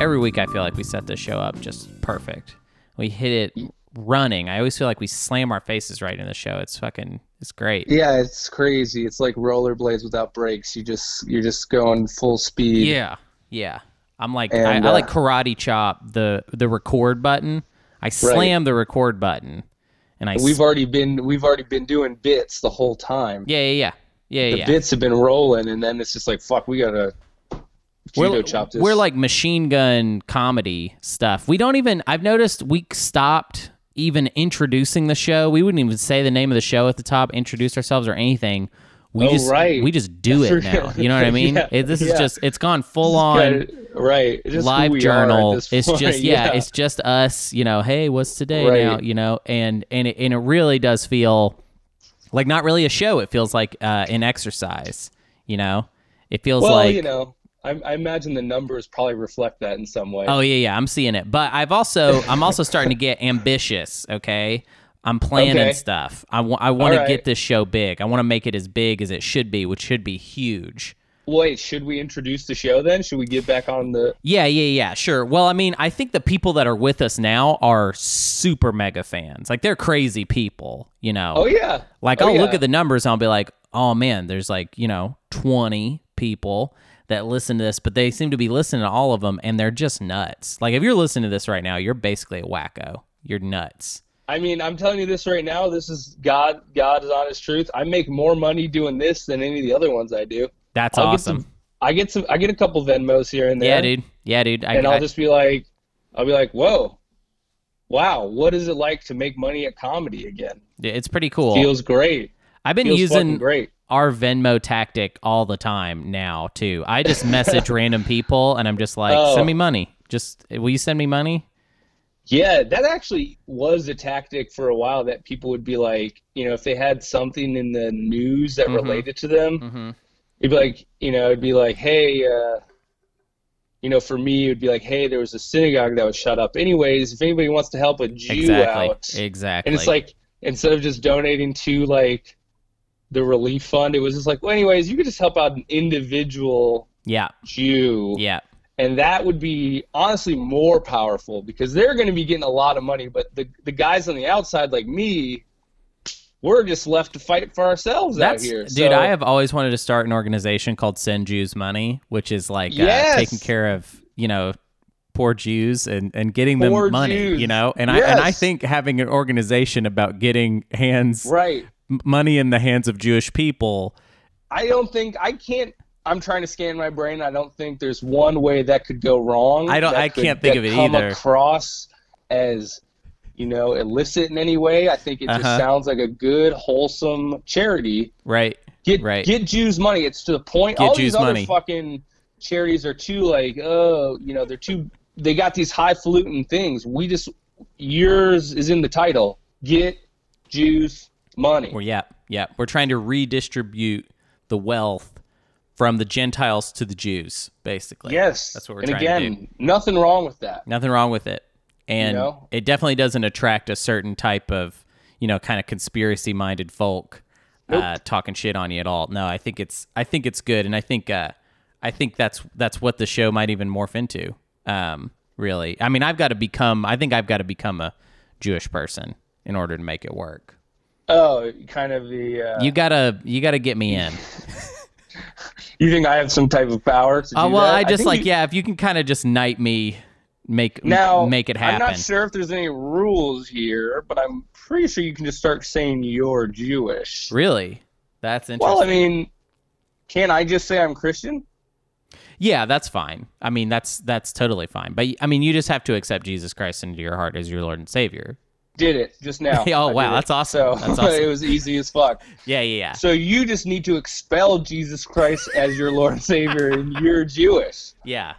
every week I feel like we set this show up just perfect. We hit it running. I always feel like we slam our faces right in the show. It's fucking it's great. Yeah, it's crazy. It's like rollerblades without brakes. You just you're just going full speed. Yeah. Yeah. I'm like And, I, I uh, like karate chop the the record button. I slam the record button and I We've already been we've already been doing bits the whole time. Yeah, yeah, yeah. Yeah, the yeah. bits have been rolling, and then it's just like fuck. We gotta judo we're, we're like machine gun comedy stuff. We don't even. I've noticed we stopped even introducing the show. We wouldn't even say the name of the show at the top, introduce ourselves or anything. We Oh, just right. we just do it now. You know what I mean? Yeah, It- this is yeah. just it's gone full Yeah, on right. It's just live we are at journal. It's just yeah, it's just us. You know, hey, what's today Right. now? You know, and and it, and it really does feel like not really a show. It feels like uh, an exercise. You know, it feels well, like you know, I, I imagine the numbers probably reflect that in some way. Oh yeah, yeah, I'm seeing it. But I've also I'm also starting to get ambitious, okay? I'm planning Okay. stuff. I want I want to get this show big. I want to make it as big as it should be, which should be huge. Wait, should we introduce the show then? Should we get back on the? Yeah, yeah, yeah, sure. Well, I mean, I think the people that are with us now are super mega fans. Like they're crazy people, you know. Oh yeah. Like Oh, I'll look at the numbers and I'll be like, "Oh man, there's like, you know, 20 people that listen to this, but they seem to be listening to all of them and they're just nuts." Like if you're listening to this right now, you're basically a wacko. You're nuts. I mean, I'm telling you this right now. This is God. God's honest truth. I make more money doing this than any of the other ones I do. That's I'll get awesome. some- I get some. I get a couple Venmos here and there. Yeah, dude. Yeah, dude. I, and I- I'll just be like, I'll be like, whoa, wow, what is it like to make money at comedy again? it's pretty cool. Feels great. I've been Feels using great. our Venmo tactic all the time now too. I just message random people and I'm just like, Oh. "Send me money." Just will you send me money? Yeah, that actually was a tactic for a while that people would be like, you know, if they had something in the news that Mhm. related to them, Mhm. it'd be like, you know, it'd be like, hey, uh, you know, for me, it'd be like, hey, there was a synagogue that was shut up. Anyways, if anybody wants to help a Jew Exactly. out, Exactly. and it's like instead of just donating to like the relief fund, it was just like, well, anyways, you could just help out an individual yeah. Jew, Yeah. and that would be honestly more powerful because they're going to be getting a lot of money, but the the guys on the outside like me, we're just left to fight for ourselves That's out here. dude. So- I have always wanted to start an organization called Send Jews Money, which is like uh, taking care of you know poor Jews and and getting them money. Jews. You know, and I and I think having an organization about getting hands right. Money in the hands of Jewish people. I don't think I can't. I'm trying to scan my brain. I don't think there's one way that could go wrong. I don't- I could- can't think of it come either. Across as you know illicit in any way. I think it just Uh-huh. sounds like a good, wholesome charity. Right. Get Right. get Jews money. It's to the point. Get all Jews these other money. fucking charities are too like oh you know they're too they got these highfalutin things. We just yours is in the title. Get Jews money. Well, yeah, yeah. We're trying to redistribute the wealth from the Gentiles to the Jews, basically. yes, That's what we're and trying again, to do. And again, nothing wrong with that. Nothing wrong with it. And You know? it definitely doesn't attract a certain type of, you know, kind of conspiracy minded folk uh, talking shit on you at all. No, I think it's I think it's good and I think uh I think that's that's what the show might even morph into. Um really. I mean, I've got to become I think I've got to become a Jewish person in order to make it work. Oh, kind of the. Uh, You got to you got to get me in. you think I have some type of power to Oh do well, that? I just think like you- yeah. If you can kind of just knight me, make Now, make it happen. I'm not sure if there's any rules here, but I'm pretty sure you can just start saying you're Jewish. Really, that's interesting. Well, I mean, can I just say I'm Christian? yeah, that's fine. I mean, that's that's totally fine. But I mean, you just have to accept Jesus Christ into your heart as your Lord and Savior. Did it just now. Oh, I wow, that's awesome. So That's awesome. it was easy as fuck. Yeah, yeah, yeah, So you just need to expel Jesus Christ as your Lord and Savior, and you're Jewish. yeah.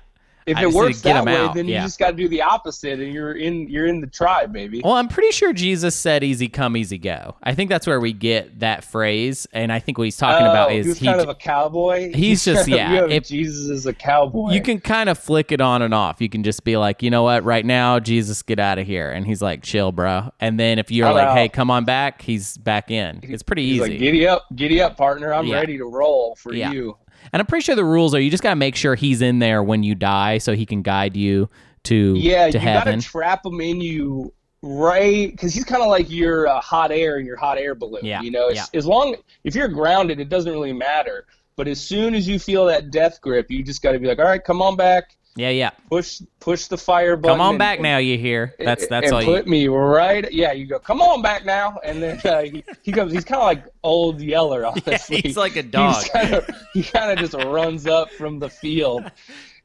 If I it just works get that way, out, then yeah. you just got to do the opposite, and you're in you're in the tribe, baby. Well, I'm pretty sure Jesus said "easy come, easy go." I think that's where we get that phrase, and I think what he's talking about Oh, is he's he. kind of a cowboy. he's just- You yeah, if- Jesus is a cowboy. you can kind of flick it on and off. You can just be like, you know what, right now, Jesus, get out of here, and he's like, chill, bro. And then if you're I'm like, out. hey, come on back, he's back in. It's pretty He's easy. like, giddy up, giddy up, partner. I'm Yeah. ready to roll for Yeah. you. And I'm pretty sure the rules are you just gotta make sure he's in there when you die, so he can guide you to Yeah, to you heaven. gotta trap him in you right because he's kind of like your uh, hot air in your hot air balloon. Yeah, You know, as, yeah. as long if you're grounded, it doesn't really matter. But as soon as you feel that death grip, you just got to be like, all right, come on back, yeah, yeah. push push the fire button. Come on and- back and- now, you hear? That's that's all you. and all put you. me right. Yeah, you go. Come on back now, and then uh, he, he comes. He's kind of like old Yeller. Honestly, he's like a dog. Kinda, he kind of just runs up from the field,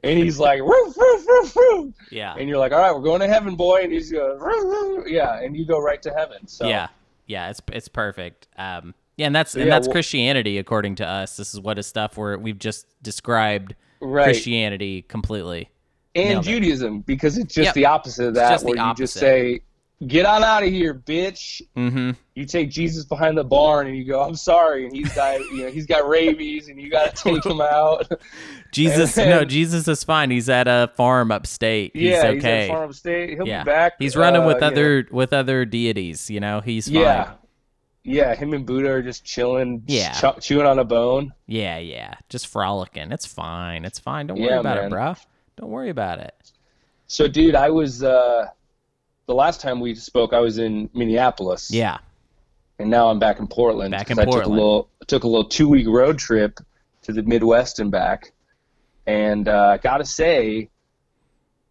and he's like, roof, roof, roof, roof. Yeah, and you're like, all right, we're going to heaven, boy, and he's going, "Roof, roof," yeah, and you go right to heaven. So yeah, yeah. It's it's perfect. Um, yeah, and that's and yeah, that's well- Christianity according to us. This is what is stuff where we've just described right. Christianity completely. and nailed it. Judaism because it's just Yep. the opposite of that, where you just say, get on out of here, bitch. Mm-hmm. you take Jesus behind the barn and you go, I'm sorry, and he's got you know he's got rabies and you got to take him out. Jesus, And- no, Jesus is fine. He's at a farm upstate. He's yeah, he's okay. at Farm State. He'll yeah, be back. He's running uh, with other with other deities. You know, he's fine. Yeah, yeah. Him and Buddha are just chilling, Yeah. ch- chewing on a bone. Yeah, yeah. Just frolicking. It's fine. It's fine. Don't worry Yeah, about man. it, bro. Don't worry about it. So, dude, I was uh, the last time we spoke, I was in Minneapolis. Yeah. and now I'm back in Portland. Back in I took a Portland. little took a little two week road trip to the Midwest and back, and uh, gotta say,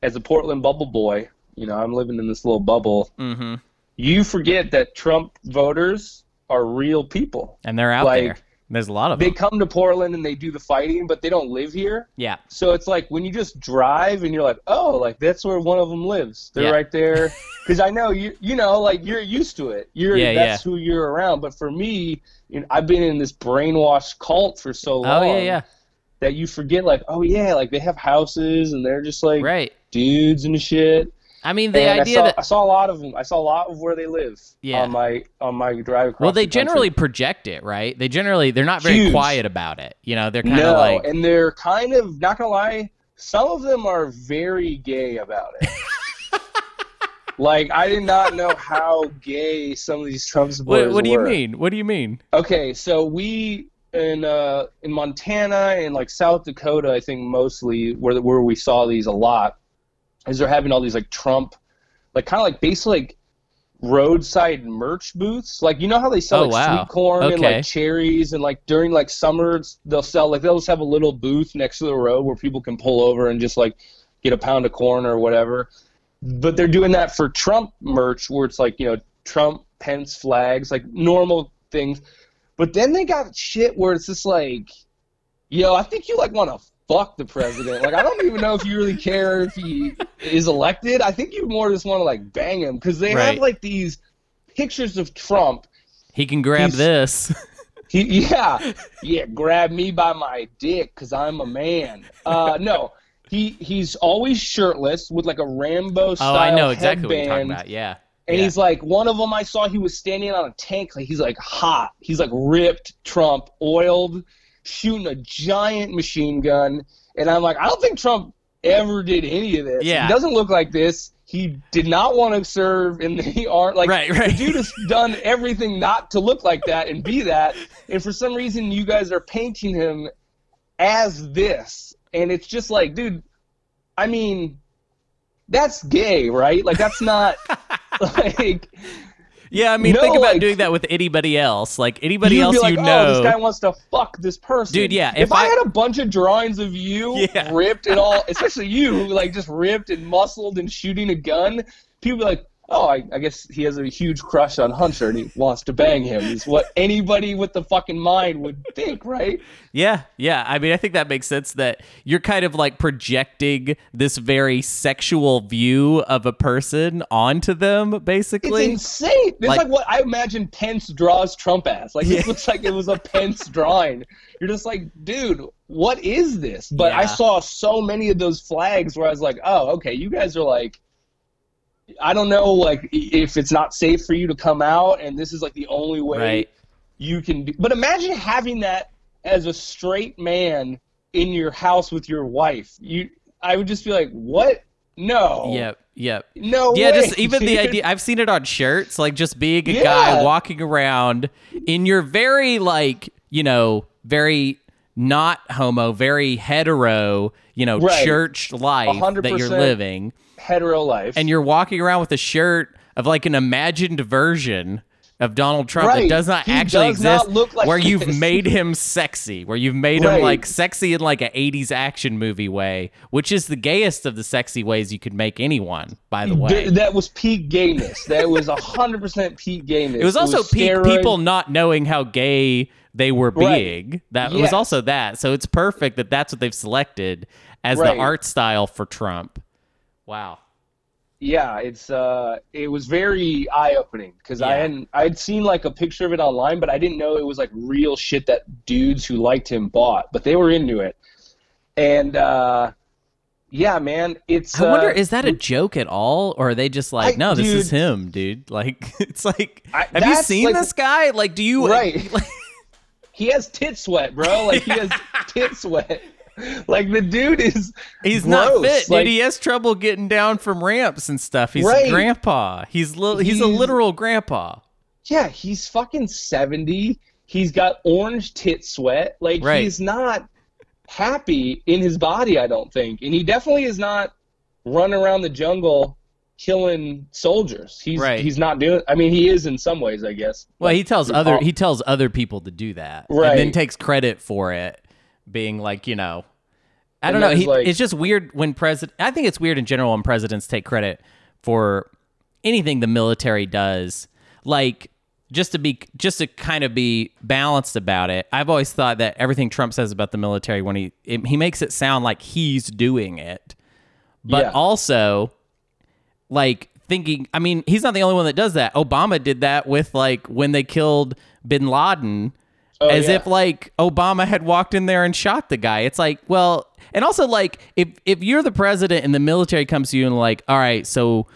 as a Portland bubble boy, you know I'm living in this little bubble. Mm-hmm. You forget that Trump voters are real people. And they're out Like, there. There's a lot of They them. come to Portland and they do the fighting, but they don't live here. Yeah. So it's like when you just drive and you're like, oh, like that's where one of them lives. They're Yeah. right there. Because I know you, you know, like you're used to it. You're Yeah, that's who you're around. But for me, you know, I've been in this brainwashed cult for so long Oh yeah, yeah. that you forget, like, oh yeah, like they have houses and they're just like Right. dudes and shit. I mean, the and idea I saw, that I saw a lot of them. I saw a lot of where they live. Yeah. On my on my drive across. well, they the generally project it, right? They generally they're not very Huge. quiet about it. You know, they're kind of no, like and they're kind of not gonna lie. Some of them are very gay about it. like I did not know how gay some of these Trump supporters what, what do you were. mean? What do you mean? Okay, so we in uh, in Montana and like South Dakota, I think mostly where where we saw these a lot, is they're having all these like Trump, like kind of like basically like roadside merch booths. Like you know how they sell Oh, like wow. sweet corn and like cherries and like during like summers they'll sell like they'll just have a little booth next to the road where people can pull over and just like get a pound of corn or whatever. But they're doing that for Trump merch where it's like you know Trump Pence flags like normal things. But then they got shit where it's just like, yo, I think you like want to fuck the president. Like I don't even know if you really care if he is elected. I think you more just want to like bang him because they Right. have like these pictures of Trump. He can grab He's- this. He, yeah, yeah, grab me by my dick because I'm a man. Uh, no, he he's always shirtless with like a Rambo style. oh, I know exactly what you're talking about. Yeah. And Yeah. he's like, one of them I saw, he was standing on a tank. Like he's like hot. He's like ripped, Trump, oiled, shooting a giant machine gun. And I'm like, I don't think Trump ever did any of this. Yeah. He doesn't look like this. He did not want to serve in the art. Like Right, right. the dude has done everything not to look like that and be that. And for some reason, you guys are painting him as this, and it's just like, dude. I mean, that's gay, right? Like that's not like Yeah, I mean, No, think about like- doing that with anybody else. Like anybody else like, you oh, know. this guy wants to fuck this person, Dude, yeah, If, if I, I- had a bunch of drawings of you Yeah. ripped and all, especially you, who like just ripped and muscled and shooting a gun, people be like, oh, I, I guess he has a huge crush on Hunter and he wants to bang him. Is what anybody with the fucking mind would think, right? Yeah, yeah. I mean, I think that makes sense that you're kind of like projecting this very sexual view of a person onto them, basically. It's insane. It's Like- like, what I imagine Pence draws Trump as. Like Yeah. it looks like it was a Pence drawing. You're just like, dude, what is this? But I saw so many of those flags where I was like, oh, okay, you guys are like, I don't know, like if it's not safe for you to come out, and this is like the only way Right. you can. Do. But imagine having that as a straight man in your house with your wife. You, I would just be like, what? No. Yep, yep. No. Yeah, way, just even the idea. I've seen it on shirts, like just being a Yeah. guy walking around in your very like you know very not homo, very hetero, you know, Right. church life that you're living, Hetero life. and you're walking around with a shirt of like an imagined version of Donald Trump that does not He actually does not exist, look like where you've made him sexy, where you've made him like sexy in like an 80s action movie way, which is the gayest of the sexy ways you could make anyone, by the way. Th- that was peak gayness. That was hundred percent peak gayness. It was also peak steroid- people not knowing how gay they were Right. being. That was also that. So it's perfect that that's what they've selected as Right. the art style for Trump. Wow. Yeah, it's uh, it was very eye opening because I hadn't I'd seen like a picture of it online, but I didn't know it was like real shit that dudes who liked him bought, but they were into it. And uh, yeah, man, it's. I wonder, uh, is that a joke at all, or are they just like, I- no, this is him, dude? Like, it's like, I- have you seen like- this guy? Like, do you Right. like, he has tit sweat, bro. Like he has tit sweat. Like the dude is. He's not gross. fit, dude. He has trouble getting down from ramps and stuff. He's Right. a grandpa. He's li- he's a literal grandpa. Yeah, he's fucking 70. He's got orange tit sweat. Like Right. he's not happy in his body, I don't think. And he definitely is not running around the jungle killing soldiers. He's Right. he's not doing I mean he is in some ways, I guess. Well, he tells other he tells other people to do that, and then takes credit for it, being like, you know, I don't know. He, like- it's just weird when president. I think it's weird in general when presidents take credit for anything the military does. Like just to be just to kind of be balanced about it. I've always thought that everything Trump says about the military when he it, he makes it sound like he's doing it, but Yeah. also like thinking i mean he's not the only one that does that obama did that with like when they killed bin laden Oh, as yeah. if like obama had walked in there and shot the guy it's like well and also like if if you're the president and the military comes to you and like all right so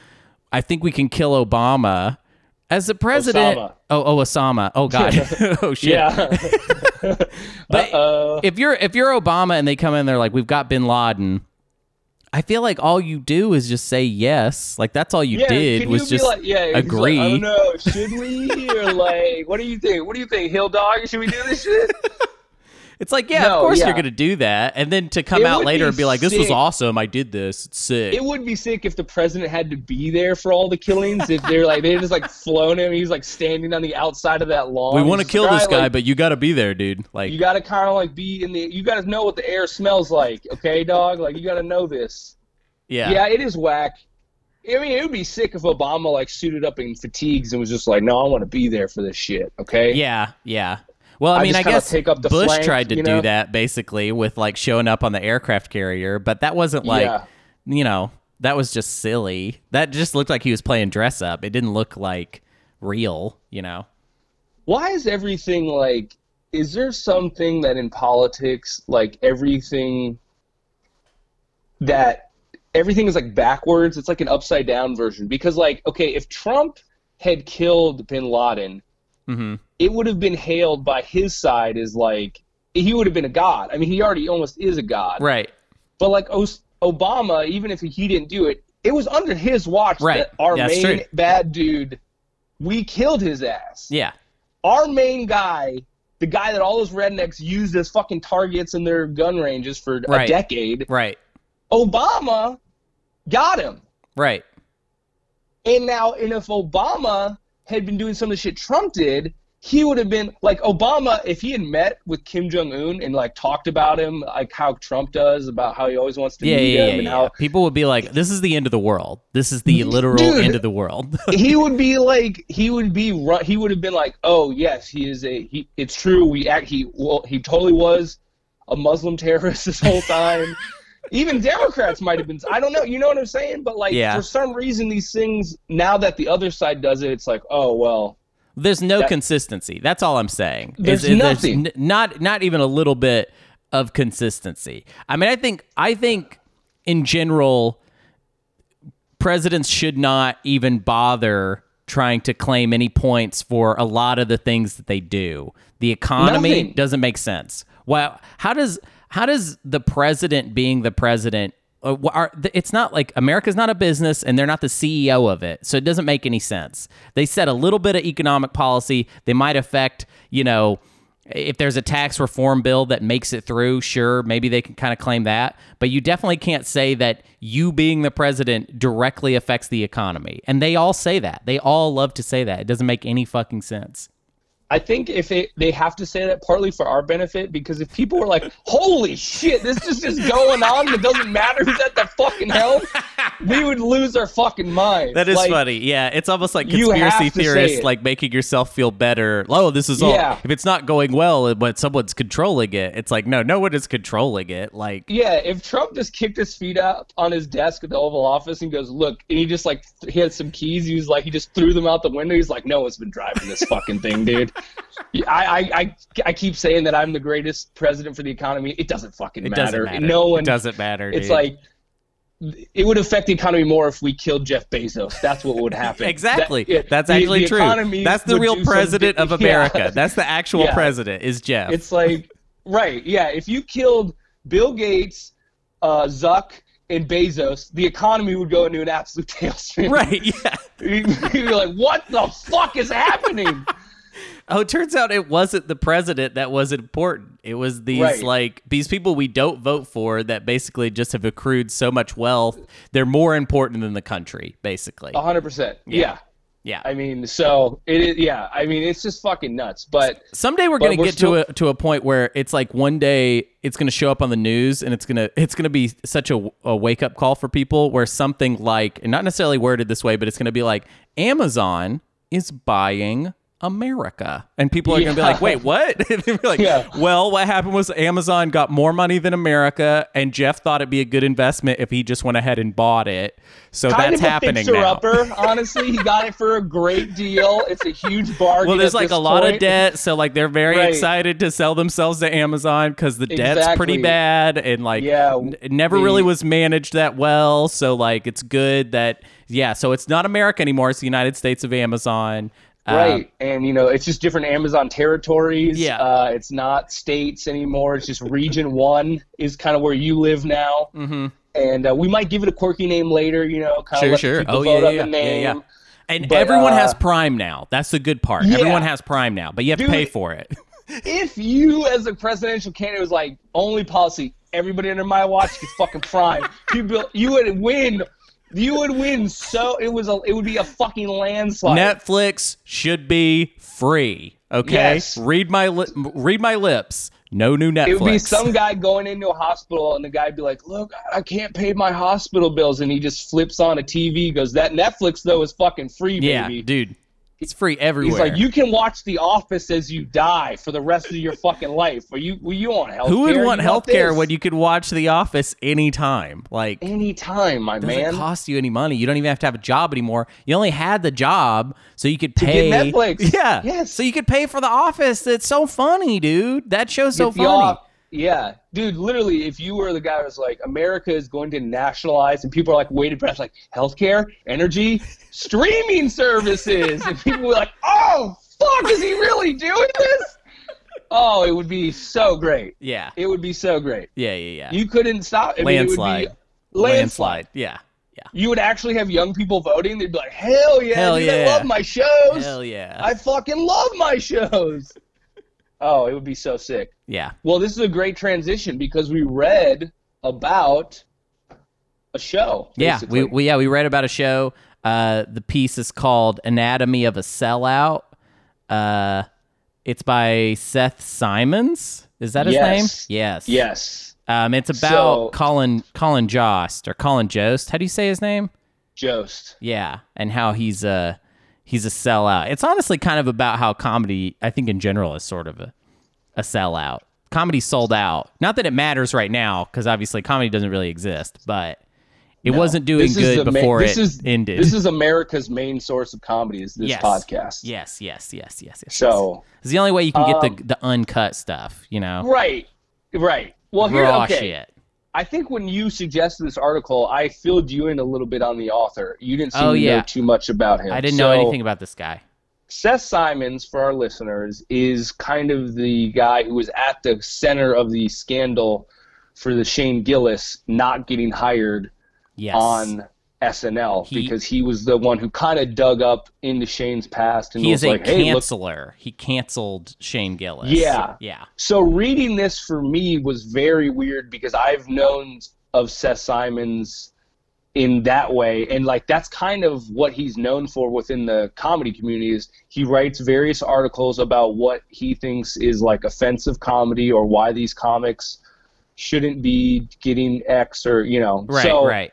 i think we can kill obama as the president Osama. oh oh osama oh god oh shit Yeah. but Uh-oh. if you're if you're Obama and they come in, they're like, "We've got Bin Laden." I feel like all you do is just say yes. Like that's all you yeah, did was you just like, yeah, agree. Like, I don't know, should we or like what do you think? What do you think, Hill Dog? Should we do this shit? It's like, yeah, of course yeah. you're gonna do that, and then to come It out later be and be like, "This was awesome. I did this. It's sick." It would be sick if the president had to be there for all the killings. If they're like they just like flown him, he's like standing on the outside of that lawn. we want to kill this guy, like, but you got to be there, dude. Like, you got to kind of like be in the. You got to know what the air smells like, okay, dog? Like you got to know this. yeah, Yeah. it is whack. I mean, it would be sick if Obama like suited up in fatigues and was just like, "No, I want to be there for this shit." Okay. yeah, yeah. Well, I, I mean, just I guess take up the Bush flank, tried to you do that basically with like showing up on the aircraft carrier, but that wasn't like, Yeah. you know, that was just silly. That just looked like he was playing dress up. It didn't look like real, you know. why is everything like is there something that in politics like everything that everything is like backwards it's like an upside down version because like okay if trump had killed bin laden hmm it would have been hailed by his side as like he would have been a god i mean he already almost is a god Right. but like obama even if he didn't do it it was under his watch Right. that our That's main true. bad dude we killed his ass Yeah. our main guy, the guy that all those rednecks used as fucking targets in their gun ranges for Right. a decade, Right. Obama got him. Right. And now, and if Obama had been doing some of the shit Trump did, he would have been like Obama if he had met with Kim Jong Un and like talked about him like how Trump does about how he always wants to Yeah, meet yeah, him yeah, and yeah. how People would be like, "This is the end of the world. This is the literal Dude. end of the world." he would be like he would be he would have been like oh yes he is a he it's true we act he well he totally was a muslim terrorist this whole time even democrats might have been i don't know you know what i'm saying but like for some reason these things now that the other side does it it's like oh well There's no That- consistency. That's all I'm saying. There's is- nothing. n- not not even a little bit of consistency. I mean, I think I think in general presidents should not even bother trying to claim any points for a lot of the things that they do. The economy Nothing. doesn't make sense. Well, how does how does the president being the president uh, are, it's not like America's not a business and they're not the CEO of it. So it doesn't make any sense. They set a little bit of economic policy. They might affect, you know, if there's a tax reform bill that makes it through, sure, maybe they can kind of claim that. But you definitely can't say that you being the president directly affects the economy. And they all say that. They all love to say that. It doesn't make any fucking sense. I think if they they have to say that partly for our benefit because if people were like, "Holy shit, this is just going on. It doesn't matter who's at the fucking helm," we would lose our fucking mind. That is Like, funny. Yeah, it's almost like conspiracy theorists like making yourself feel better. Oh, this is all. Yeah. If it's not going well, but someone's controlling it, it's like no, no one is controlling it. Like Yeah, if Trump just kicked his feet up on his desk at the Oval Office and goes, "Look," and he just like he had some keys, he was like he just threw them out the window. He's like, "No one's been driving this fucking thing, dude." I, I I I keep saying that I'm the greatest president for the economy. It doesn't fucking it matter. doesn't matter. No one It doesn't matter. It's dude. like it would affect the economy more if we killed Jeff Bezos. That's what would happen. Exactly. That- yeah, That's actually the true. That's the real president of yeah. America. That's the actual Yeah. president is Jeff. It's like, right, yeah. If you killed Bill Gates, uh, Zuck, and Bezos, the economy would go into an absolute tailspin. right. Yeah. You'd be like, what the fuck is happening? Oh, it turns out it wasn't the president that was important. It was these Right. like these people we don't vote for that basically just have accrued so much wealth. They're more important than the country, basically. 100%. Yeah. Yeah. I mean, so it is, yeah. I mean, it's just fucking nuts. But Someday we're gonna we're get still- to a to a point where it's like one day it's gonna show up on the news and it's gonna it's gonna be such a, a wake up call for people where something like and not necessarily worded this way, but it's gonna be like Amazon is buying America, and people are gonna be like, "Wait, what?" Be like, Yeah. "Well, what happened was Amazon got more money than America, and Jeff thought it'd be a good investment if he just went ahead and bought it. So kind that's of a happening now." upper, honestly. He got it for a great deal. It's a huge bargain. Well, there's like a lot of debt, so like they're very Right. excited to sell themselves to Amazon because the debt's pretty bad and like Yeah, n- it never really was managed that well. So like it's good that yeah. So it's not America anymore; it's the United States of Amazon. Uh, Right, and you know it's just different Amazon territories. Yeah. uh, it's not states anymore. It's just region one is kind of where you live now. Mm-hmm. And uh, we might give it a quirky name later. You know, kind sure, of let sure. people Oh vote yeah, yeah, the yeah, name. yeah. And But, everyone uh, has Prime now. That's the good part. Yeah. Everyone has Prime now, but you have to pay for it. If you, as a presidential candidate, was like only policy, everybody under my watch gets fucking prime. You you would win. You would win. So it was a, it would be a fucking landslide. Netflix should be free. Okay, Yes. read my li- read my lips. No new Netflix. It would be some guy going into a hospital, and the guy'd be like, "Look, I can't pay my hospital bills," and he just flips on a TV, goes, "That Netflix though is fucking free, yeah, baby." dude. It's free everywhere. He's like, "You can watch The Office as you die for the rest of your fucking life." Are you? Well, you want health? Who would want health healthcare when you could watch The Office anytime? Like, Anytime, my man. doesn't man. cost you any money. You don't even have to have a job anymore. You only had the job so you could get pay. Netflix. Yeah. Yes. So you could pay for The Office. It's so funny, dude. That show's so funny. off- Yeah, dude. Literally, if you were the guy who was like, America is going to nationalize, and people are like, waiting breath, like healthcare, energy, streaming services, and people were like, oh fuck, is he really doing this? Oh, it would be so great. Yeah. It would be so great. Yeah, yeah, yeah. You couldn't stop. I mean, it would be Landslide. landslide. Yeah. Yeah. You would actually have young people voting. They'd be like, hell yeah, Hell dude, yeah. I love my shows. Hell yeah. I fucking love my shows. Oh, it would be so sick. yeah. Well, this is a great transition because we read about a show. Yeah, we, we yeah we read about a show. Uh, the piece is called "Anatomy of a Sellout." Uh, it's by Seth Simons. Is that his Yes. name? Yes. yes, Um, it's about So- Colin Colin Jost or Colin Jost. How do you say his name? Jost. Yeah, and how he's a he's a sellout. It's honestly kind of about how comedy, I think in general, is sort of a a sellout. Comedy sold out. Not that it matters right now, because obviously comedy doesn't really exist, but it wasn't doing good the ma- before this it is, ended. This is America's main source of comedy. Is this yes. podcast? Yes, yes, yes, yes, yes. So it's the only way you can get um, the the uncut stuff. You know, right, right. Well, here, raw okay. shit. I think when you suggested this article, I filled you in a little bit on the author. You didn't seem Oh, to yeah. know too much about him. I didn't So, know anything about this guy. Seth Simons, for our listeners, is kind of the guy who was at the center of the scandal for the Shane Gillis not getting hired Yes. on SNL He- because he was the one who kind of dug up into Shane's past and He was is a like, "Hey, look." canceler. He canceled Shane Gillis. Yeah. Yeah. So reading this for me was very weird because I've known of Seth Simons in that way, and like that's kind of what he's known for within the comedy community. Is he writes various articles about what he thinks is like offensive comedy or why these comics shouldn't be getting X or you know. Right. so, right.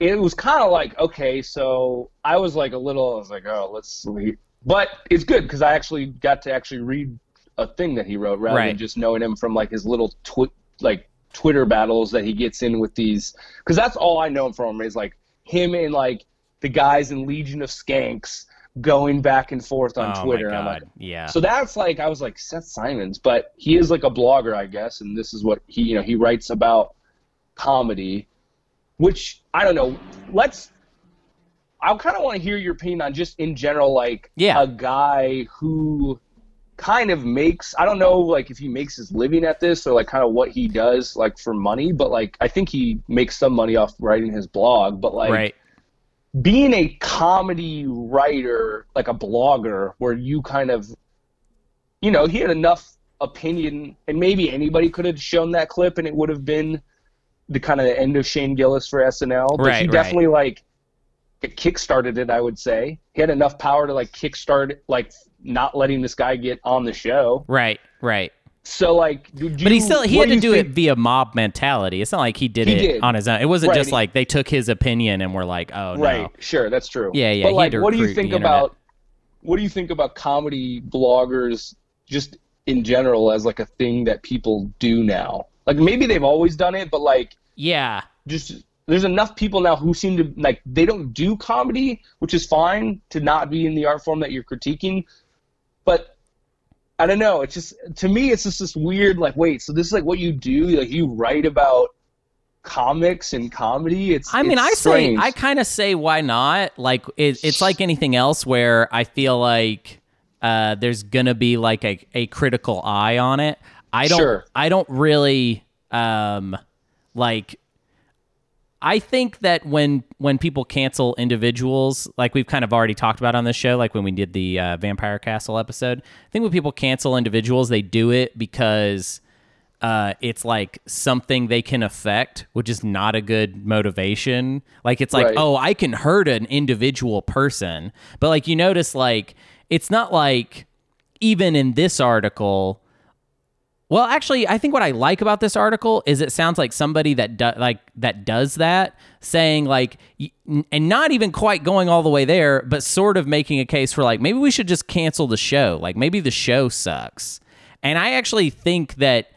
It was kind of like okay so i was like a little i was like oh let's sleep. but it's good because i actually got to actually read a thing that he wrote rather Right. than just knowing him from like his little twi- like twitter battles that he gets in with these because that's all i know him from is like him and like the guys in legion of skanks going back and forth on oh twitter my god. like yeah. so that's like I was like Seth Simons, but he is like a blogger, I guess, and this is what he you know he writes about comedy, which I don't know. Let's. I kind of want to hear your opinion on just in general, like Yeah. a guy who kind of makes I don't know like if he makes his living at this or like kind of what he does like for money, but like I think he makes some money off writing his blog, but like right. being a comedy writer, like a blogger, where you kind of, you know, he had enough opinion, and maybe anybody could have shown that clip, and it would have been the kind of end of Shane Gillis for SNL. But Right, he right. definitely like it kickstarted it. I would say he had enough power to like kickstart like not letting this guy get on the show. Right. Right. So like, do, do But he still he had to you do it via mob mentality. It's not like he did He it did. on his own. It wasn't Right. just like they took his opinion and were like, "Oh no." Right. Sure, that's true. Yeah, yeah, But he like, had to what do you think internet. about what do you think about comedy bloggers just in general as like a thing that people do now? Like maybe they've always done it, but like Yeah. just there's enough people now who seem to like they don't do comedy, which is fine to not be in the art form that you're critiquing, but I don't know. It's just to me, it's just this weird like, wait, so this is like what you do? Like you write about comics and comedy? It's I mean, it's I say. I kind of say why not? Like it, it's like anything else where I feel like uh, there's gonna be like a, a critical eye on it. I don't Sure. I don't really um like I think that when when people cancel individuals, like we've kind of already talked about on this show, like when we did the uh, Vampire Castle episode, I think when people cancel individuals, they do it because uh, it's like something they can affect, which is not a good motivation. Like it's like, Right. oh, I can hurt an individual person, but like you notice, like it's not like even in this article. Well, actually, I think what I like about this article is it sounds like somebody that do, like that does that, saying like, and not even quite going all the way there, but sort of making a case for like maybe we should just cancel the show. Like maybe the show sucks. And I actually think that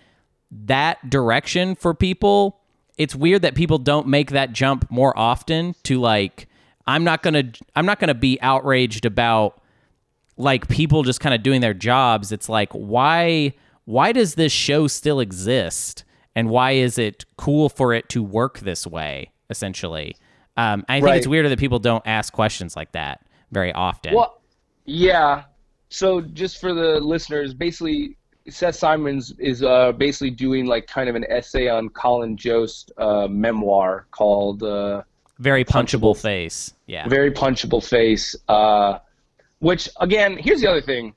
that direction for people, it's weird that people don't make that jump more often to like, I'm not gonna, I'm not gonna be outraged about like people just kind of doing their jobs it's like why why does this show still exist and why is it cool for it to work this way essentially um, i think Right. it's weirder that people don't ask questions like that very often Well, yeah. So just for the listeners, basically, Seth Simons is uh, basically doing like kind of an essay on Colin Jost uh, memoir called uh, very punchable punchable. face yeah "Very Punchable Face." Uh, which, again, here's the other thing: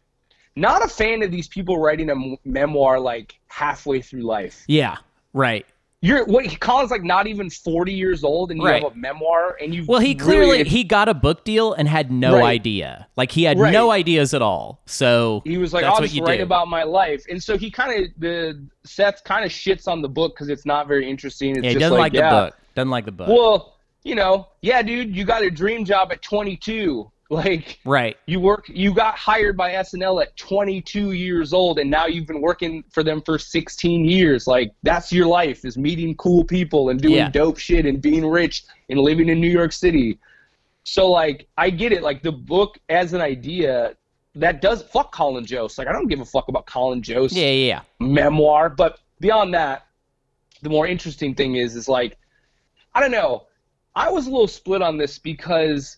not a fan of these people writing a m- memoir like halfway through life. yeah right You're what? Colin's like not even 40 years old, and you Right. have a memoir, and you well he really- clearly he got a book deal and had no Right. idea like he had Right. no ideas at all so he was like, "I'll just write do. about my life," and so he kind of the Seth kind of shits on the book because it's not very interesting. It's yeah he just doesn't like, yeah, the book doesn't like the book Well, you know, yeah, dude, you got a dream job at 22. Like right you work, you got hired by SNL at 22 years old, and now you've been working for them for 16 years. Like that's your life is meeting cool people and doing Yeah. dope shit and being rich and living in New York City. So like, I get it. Like the book as an idea. That does fuck Colin Jost. Like I don't give a fuck about Colin Jost yeah yeah yeah memoir. But beyond that, the more interesting thing is is like I don't know. I was a little split on this because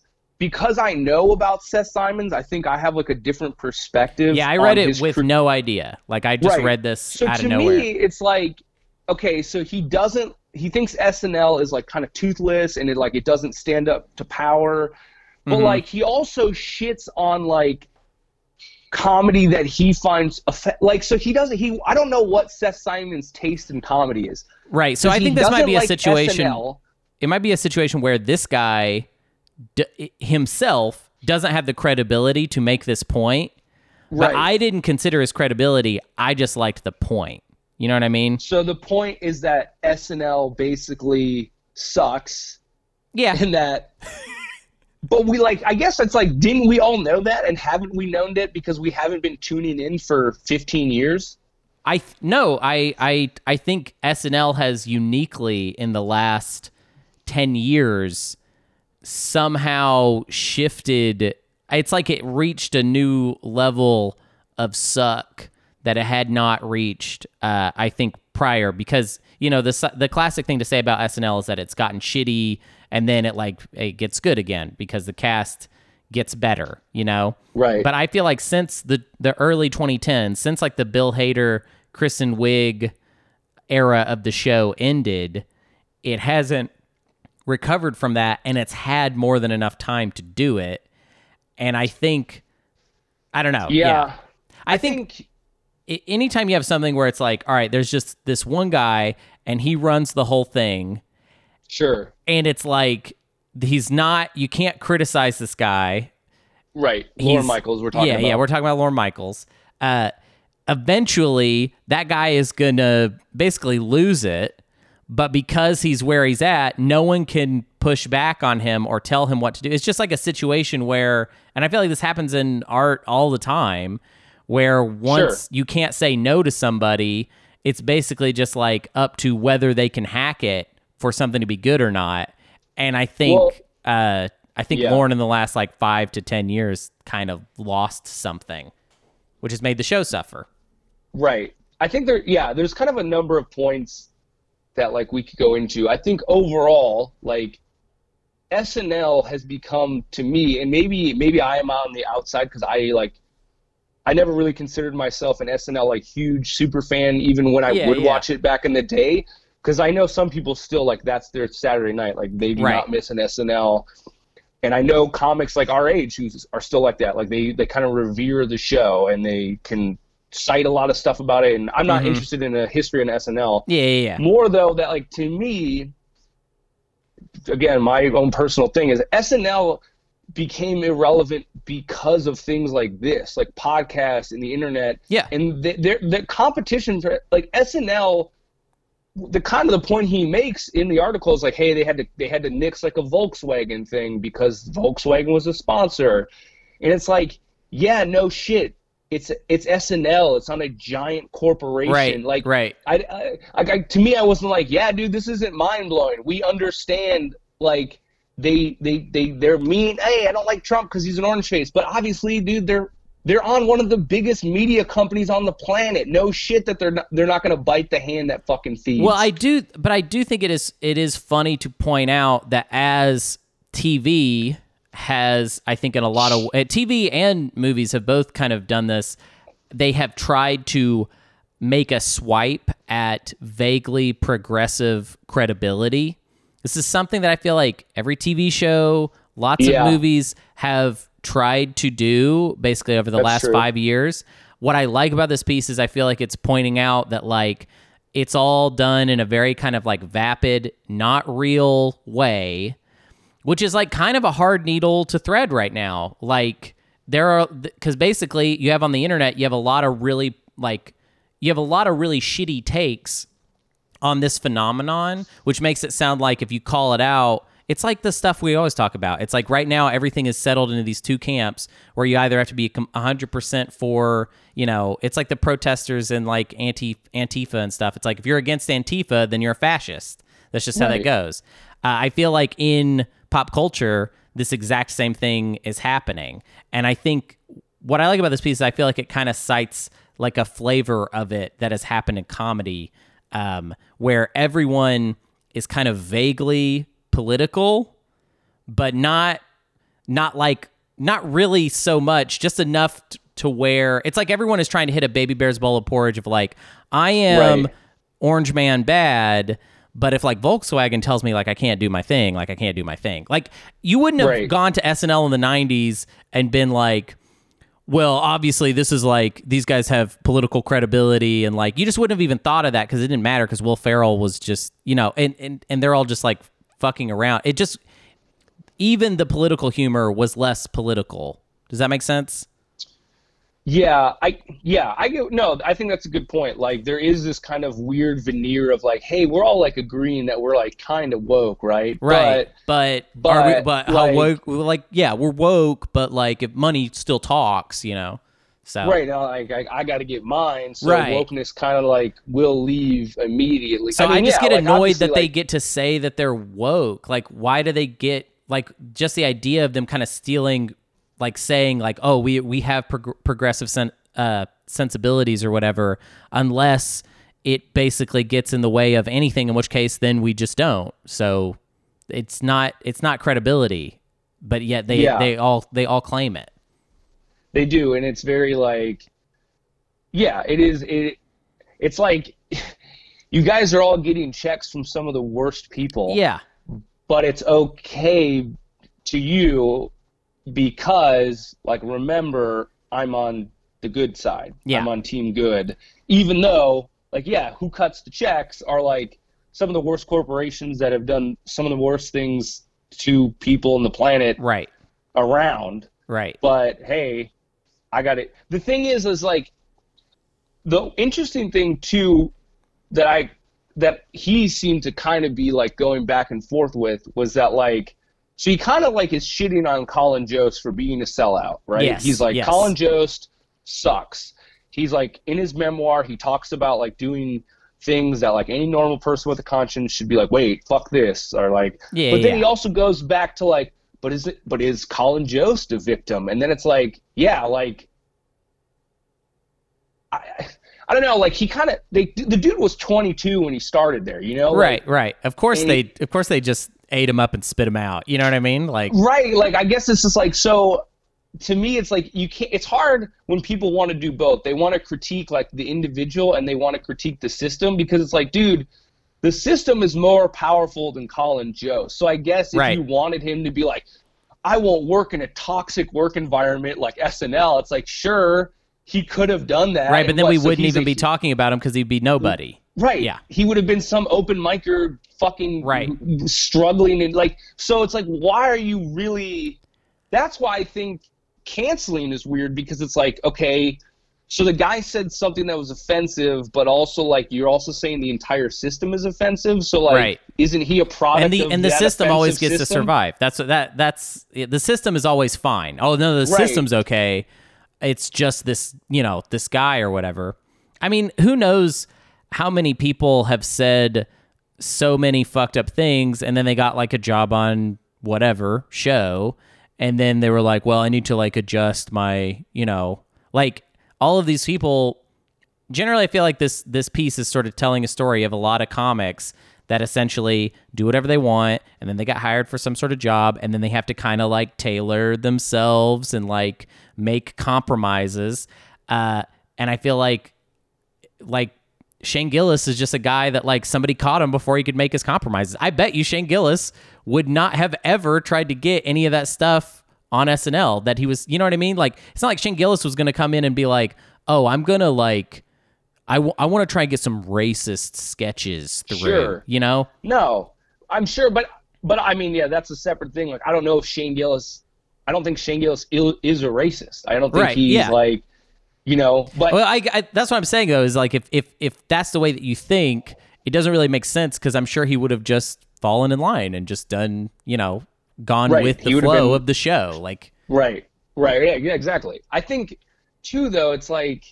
because I know about Seth Simons, I think I have like a different perspective. Yeah, I read it with no idea. Like I just Right. read this So out to of nowhere. me, it's like okay, so he doesn't he thinks SNL is like kind of toothless and it like it doesn't stand up to power. But Mm-hmm. like he also shits on like comedy that he finds effe- like so he doesn't he I don't know what Seth Simon's taste in comedy is. Right. So I think this might be a like situation. SNL. It might be a situation where this guy d- himself doesn't have the credibility to make this point. But Right. I didn't consider his credibility. I just liked the point. You know what I mean? So the point is that SNL basically sucks Yeah. and that but we like i guess it's like didn't we all know that and haven't we known it because we haven't been tuning in for 15 years I th- no, I I I think SNL has uniquely in the last 10 years somehow shifted it's like it reached a new level of suck that it had not reached uh, I think prior because you know the the classic thing to say about SNL is that it's gotten shitty and then it like it gets good again because the cast gets better, you know. Right. But I feel like since the the early 2010s, since like the Bill Hader, Kristen Wiig era of the show ended, it hasn't recovered from that and it's had more than enough time to do it. And I think I don't know. yeah, I, think, i anytime you have something where it's like, all right, there's just this one guy and he runs the whole thing. Sure. And it's like he's not you can't criticize this guy. Right. Lorne michaels we're talking yeah, about. Yeah, we're talking about Lorne Michaels. Uh, eventually, that guy is gonna basically lose it, but because he's where he's at, no one can push back on him or tell him what to do. It's just like a situation where, and I feel like this happens in art all the time, where once Sure. you can't say no to somebody, it's basically just like up to whether they can hack it for something to be good or not. And I think, Well- uh, I think Yeah. Lorne in the last like five to ten years kind of lost something, which has made the show suffer. Right. I think there yeah, there's kind of a number of points that like we could go into. I think overall, like SNL has become to me, and maybe maybe I am on the outside because I like I never really considered myself an SNL like huge super fan, even when I Yeah, would yeah. watch it back in the day. Because I know some people still like that's their Saturday night, like they do Right. not miss an SNL. And I know comics like our age who are still like that. Like they they kind of revere the show and they can cite a lot of stuff about it. And I'm not Mhm. interested in a history in SNL. Yeah, yeah, yeah. More though that like to me, again, my own personal thing is SNL became irrelevant because of things like this, like podcasts and the internet. Yeah. And the, the, the competition for like SNL, the kind of the point he makes in the article is like, hey, they had to they had to nix like a Volkswagen thing because Volkswagen was a sponsor, and it's like, yeah, no shit. It's it's SNL. It's not a giant corporation. Right, Like right. I, I, I, I- to me, I wasn't like, yeah, dude, this isn't mind blowing. We understand, like, they, they, they, they're mean. Hey, I don't like Trump because he's an orange face, but obviously, dude, they're, they're on one of the biggest media companies on the planet. No shit that they're not, they're not going to bite the hand that fucking feeds. Well, I do, but I do think it is it is funny to point out that as TV has, I think, in a lot of uh, TV and movies have both kind of done this. They have tried to make a swipe at vaguely progressive credibility. This is something that I feel like every TV show, lots Yeah. of movies have tried to do basically over the That's last true. five years. What I like about this piece is I feel like it's pointing out that like it's all done in a very kind of like vapid, not real way, which is like kind of a hard needle to thread right now. Like there are because basically you have on the internet you have a lot of really like you have a lot of really shitty takes on this phenomenon, which makes it sound like if you call it out, it's like the stuff we always talk about. It's like right now everything is settled into these two camps where you either have to be com- 100% for, you know, it's like the protesters and like anti Antifa and stuff. It's like if you're against Antifa, then you're a fascist. That's just how that goes. Uh, I feel like in pop culture, this exact same thing is happening. And I think what I like about this piece is I feel like it kind of cites like a flavor of it that has happened in comedy um, where everyone is kind of vaguely political, but not not like not really so much, just enough t- to where it's like everyone is trying to hit a baby bear's bowl of porridge of like I am Right. Orange Man bad, But if like Volkswagen tells me like I can't do my thing, like I can't do my thing. Like you wouldn't have Right. gone to SNL in the 90s and been like well, obviously this is like these guys have political credibility and like you just wouldn't have even thought of that cuz it didn't matter cuz Will Ferrell was just, you know, and and and they're all just like fucking around. It just even the political humor was less political. Does that make sense? Yeah, I yeah, I get no, I think that's a good point. Like there is this kind of weird veneer of like, hey, we're all like agreeing that we're like kind of woke, right? Right. But but, are we, but, but how like- woke like yeah, we're woke, but like if money still talks, you know. So right now, like I, I got to get mine, so Right. wokeness kind of like will leave immediately. So I, mean, just yeah, get like, annoyed that they get to say that they're woke. Like, why do they get like just the idea of them kind of stealing, like saying like, oh, we we have prog- progressive sen- uh, sensibilities or whatever, unless it basically gets in the way of anything. In which case, then we just don't. So it's not it's not credibility, but yet they Yeah. they all they all claim it. They do, and it's very like, yeah, it is. It, it's like you guys are all getting checks from some of the worst people. Yeah, but it's okay to you because, like, remember, I'm on the good side. Yeah. I'm on team good, even though, like, yeah, who cuts the checks are like some of the worst corporations that have done some of the worst things to people on the planet right, around right. but hey, I got it. The thing is, is like the interesting thing too that I that he seemed to kind of be like going back and forth with was that like so he kind of like is shitting on Colin Jost for being a sellout, right? Yes, He's like yes. Colin Jost sucks. He's like in his memoir he talks about like doing things that like any normal person with a conscience should be like, wait, fuck this, or like. Yeah, but then yeah. he also goes back to like, but is it? But is Colin Jost a victim? And then it's like, yeah, like. I, I don't know. Like he kind of they the dude was 22 when he started there. You know, Like, Right, right. Of course they of course they just ate him up and spit him out. You know what I mean? Like right like i guess this is like so to me it's like you can't it's hard when people want to do both they want to critique like the individual and they want to critique the system because it's like dude the system is more powerful than colin jost so i guess if Right. you wanted him to be like i won't work in a toxic work environment like snl it's like sure he could have done that right, but then what, we so wouldn't even a- be talking about him because he'd be nobody. Right. Yeah. He would have been some open micer fucking Right. struggling and like so it's like why are you really that's why I think canceling is weird because it's like, okay, so the guy said something that was offensive, but also like you're also saying the entire system is offensive. So like Right. isn't he a product And the and the system always gets to survive. That's that that's the system is always fine. Oh no, the Right. system's okay. It's just this, you know, this guy or whatever. I mean, who knows how many people have said so many fucked up things and then they got like a job on whatever show and then they were like, "Well, I need to like adjust my, you know, like all of these people generally I feel like this this piece is sort of telling a story of a lot of comics that essentially do whatever they want and then they get hired for some sort of job and then they have to kind of like tailor themselves and like make compromises. Uh and I feel like like Shane Gillis is just a guy that like somebody caught him before he could make his compromises. I bet you Shane Gillis would not have ever tried to get any of that stuff on SNL that he was, you know what I mean? Like it's not like Shane Gillis was going to come in and be like, "Oh, I'm going to like I want to try and get some racist sketches through." Sure. You know? No, I'm sure, but but I mean, yeah, that's a separate thing. Like, I don't know if Shane Gillis. I don't think Shane Gillis il- is a racist. I don't think Right, he's yeah. like, you know. But Well, I, I that's what I'm saying though is like if if if that's the way that you think, it doesn't really make sense because I'm sure he would have just fallen in line and just done, you know, gone Right, with the flow been- of the show. Like, right, right, yeah, yeah, exactly. I think too, though, it's like,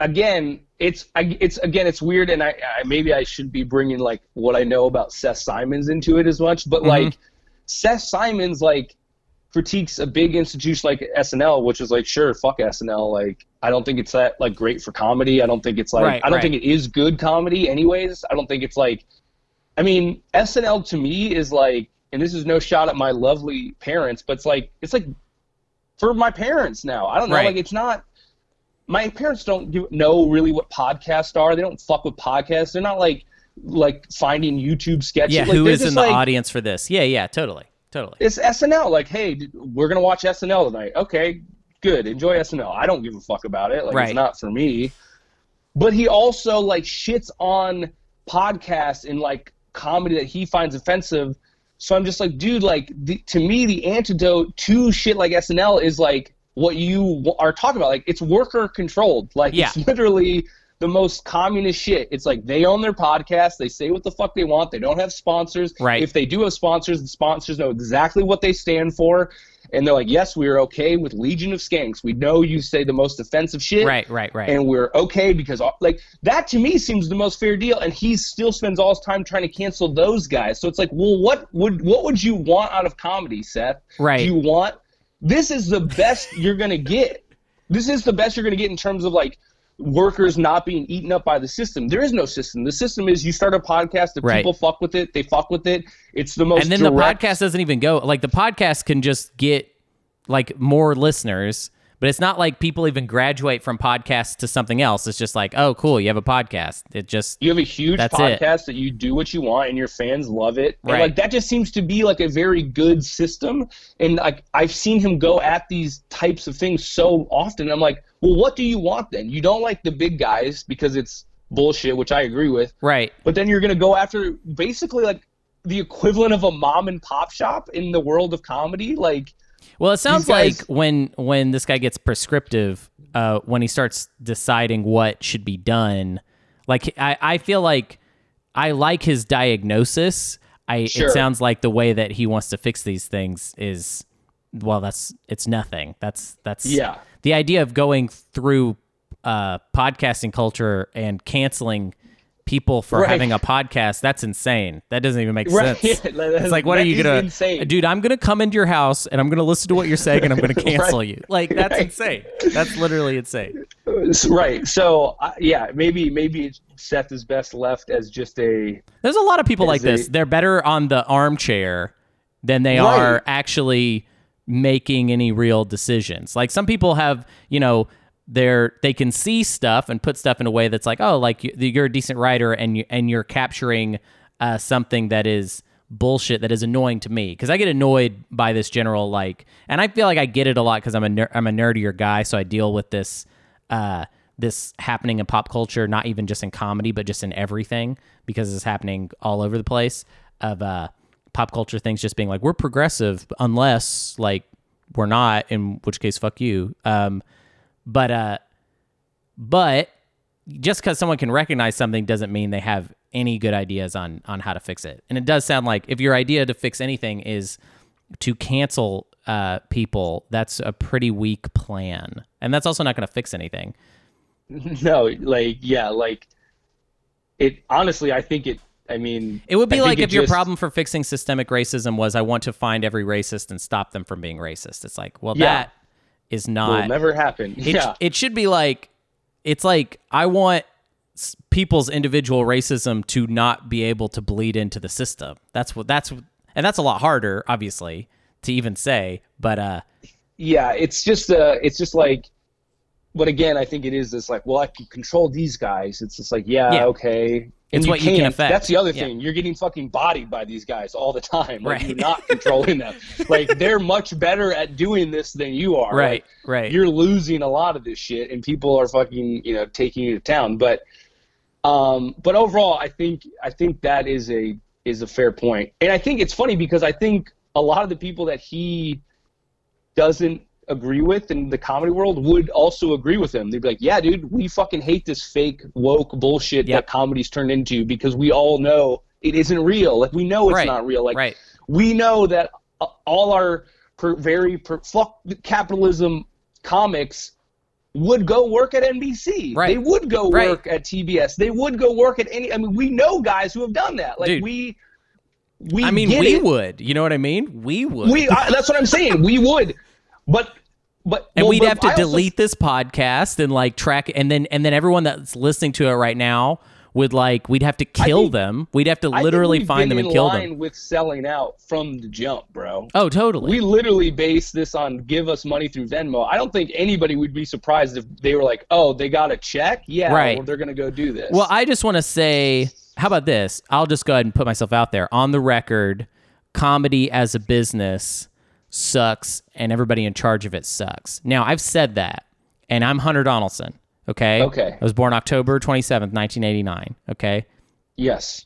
again, it's I, it's again, it's weird, and I, I maybe I should be bringing like what I know about Seth Simons into it as much, but mm-hmm. like Seth Simons like critiques a big institution like SNL, which is like, sure, fuck SNL. Like, I don't think it's that like great for comedy. I don't think it's like, Right, I don't right. think it is good comedy, anyways. I don't think it's like, I mean, SNL to me is like, and this is no shot at my lovely parents, but it's like, it's like for my parents now. I don't know, Right. like it's not. My parents don't know really what podcasts are. They don't fuck with podcasts. They're not like like finding YouTube sketches. Yeah, like, who in the like, audience for this? Yeah, yeah, totally, totally. It's SNL. Like, hey, we're gonna watch SNL tonight. Okay, good. Enjoy SNL. I don't give a fuck about it. Like, Right. it's not for me. But he also like shits on podcasts and like comedy that he finds offensive. So I'm just like, dude, like the, to me, the antidote to shit like SNL is like what you are talking about. Like it's worker controlled. Like Yeah. it's literally the most communist shit. It's like they own their podcast. They say what the fuck they want. They don't have sponsors. Right. If they do have sponsors, the sponsors know exactly what they stand for. And they're like, yes, we are okay with Legion of Skanks. We know you say the most offensive shit Right, right, right. and we're okay because uh, like that to me seems the most fair deal and he still spends all his time trying to cancel those guys so it's like well what would what would you want out of comedy seth Right. do you want this is the best you're gonna get this is the best you're gonna get in terms of like workers not being eaten up by the system there is no system the system is you start a podcast if Right. people fuck with it they fuck with it it's the most and then direct- the podcast doesn't even go like the podcast can just get like more listeners but it's not like people even graduate from podcasts to something else it's just like oh cool you have a podcast it just You have a huge That's it. podcast that you do what you want and your fans love it. And Right. like that just seems to be like a very good system. And like I've seen him go at these types of things so often. I'm like, well, what do you want then? You don't like the big guys because it's bullshit, which I agree with. right But then you're gonna go after basically like the equivalent of a mom and pop shop in the world of comedy. Like well it sounds guys- like when when this guy gets prescriptive uh when he starts deciding what should be done like i i feel like i like his diagnosis i Sure. it sounds like the way that he wants to fix these things is well that's it's nothing that's that's Yeah. the idea of going through uh podcasting culture and canceling people for Right. having a podcast that's insane that doesn't even make Right. sense it's like what are you gonna insane. dude i'm gonna come into your house and i'm gonna listen to what you're saying and i'm gonna cancel Right. you like that's insane that's literally insane right. So uh, yeah, maybe maybe Seth is best left as just a there's a lot of people like Is this they're better on the armchair than they are actually making any real decisions. Like some people have you know they're they can see stuff and put stuff in a way that's like oh like you- you're a decent writer and you and you're capturing uh, something that is bullshit that is annoying to me. Because I get annoyed by this general like and I feel like I get it a lot because I'm a ner- I'm a nerdier guy so I deal with this uh this happening in pop culture not even just in comedy but just in everything because it's happening all over the place of uh pop culture things just being like we're progressive unless like we're not in which case fuck you um but uh but just because someone can recognize something doesn't mean they have any good ideas on on how to fix it and it does sound like if your idea to fix anything is to cancel uh people that's a pretty weak plan and that's also not going to fix anything No, like yeah, like it. Honestly, I think it. I mean, It would be I like if your just- problem for fixing systemic racism was I want to find every racist and stop them from being racist. It's like, well, Yeah. that is will not. never happen. it, yeah, it should be like, it's like I want people's individual racism to not be able to bleed into the system. That's what that's, and that's a lot harder, obviously, to even say. But uh, yeah. It's just uh, it's just like. But again, I think it is this like, well, I can control these guys. It's just like, yeah, Yeah. okay. It's what you can affect. That's the other Yeah. thing. You're getting fucking bodied by these guys all the time. Like, Right. You're not controlling them. Like they're much better at doing this than you are. right, Like, right, you're losing a lot of this shit and people are fucking you know taking you to town but um but overall i think i think that is a is a fair point and i think it's funny because i think a lot of the people that he doesn't agree with in the comedy world would also agree with him they'd be like yeah dude we fucking hate this fake woke bullshit Yep. that comedy's turned into because we all know it isn't real like we know it's Right, not real like right. we know that all our per, very per, fuck capitalism comics would go work at NBC. Right. They would go work at TBS. They would go work at any. I mean, we know guys who have done that. Like Dude. we, we. I mean, we it. would. You know what I mean? We would. We. I, that's what I'm saying. We would, but. But, and well, we'd but have to I also- delete this podcast and like track and then and then everyone that's listening to it right now would like we'd have to kill think- them. We'd have to literally find them and kill them. with selling out from the jump, bro. Oh, totally. We literally base this on give us money through Venmo. I don't think anybody would be surprised if they were like, "Oh, they got a check, yeah, Right. well, they're gonna go do this." Well, I just want to say, how about this? I'll just go ahead and put myself out there on the record. Comedy as a business sucks, and everybody in charge of it sucks. Now, I've said that, and I'm Hunter Donaldson. Okay. Okay. I was born October 27th, 1989. Okay. yes,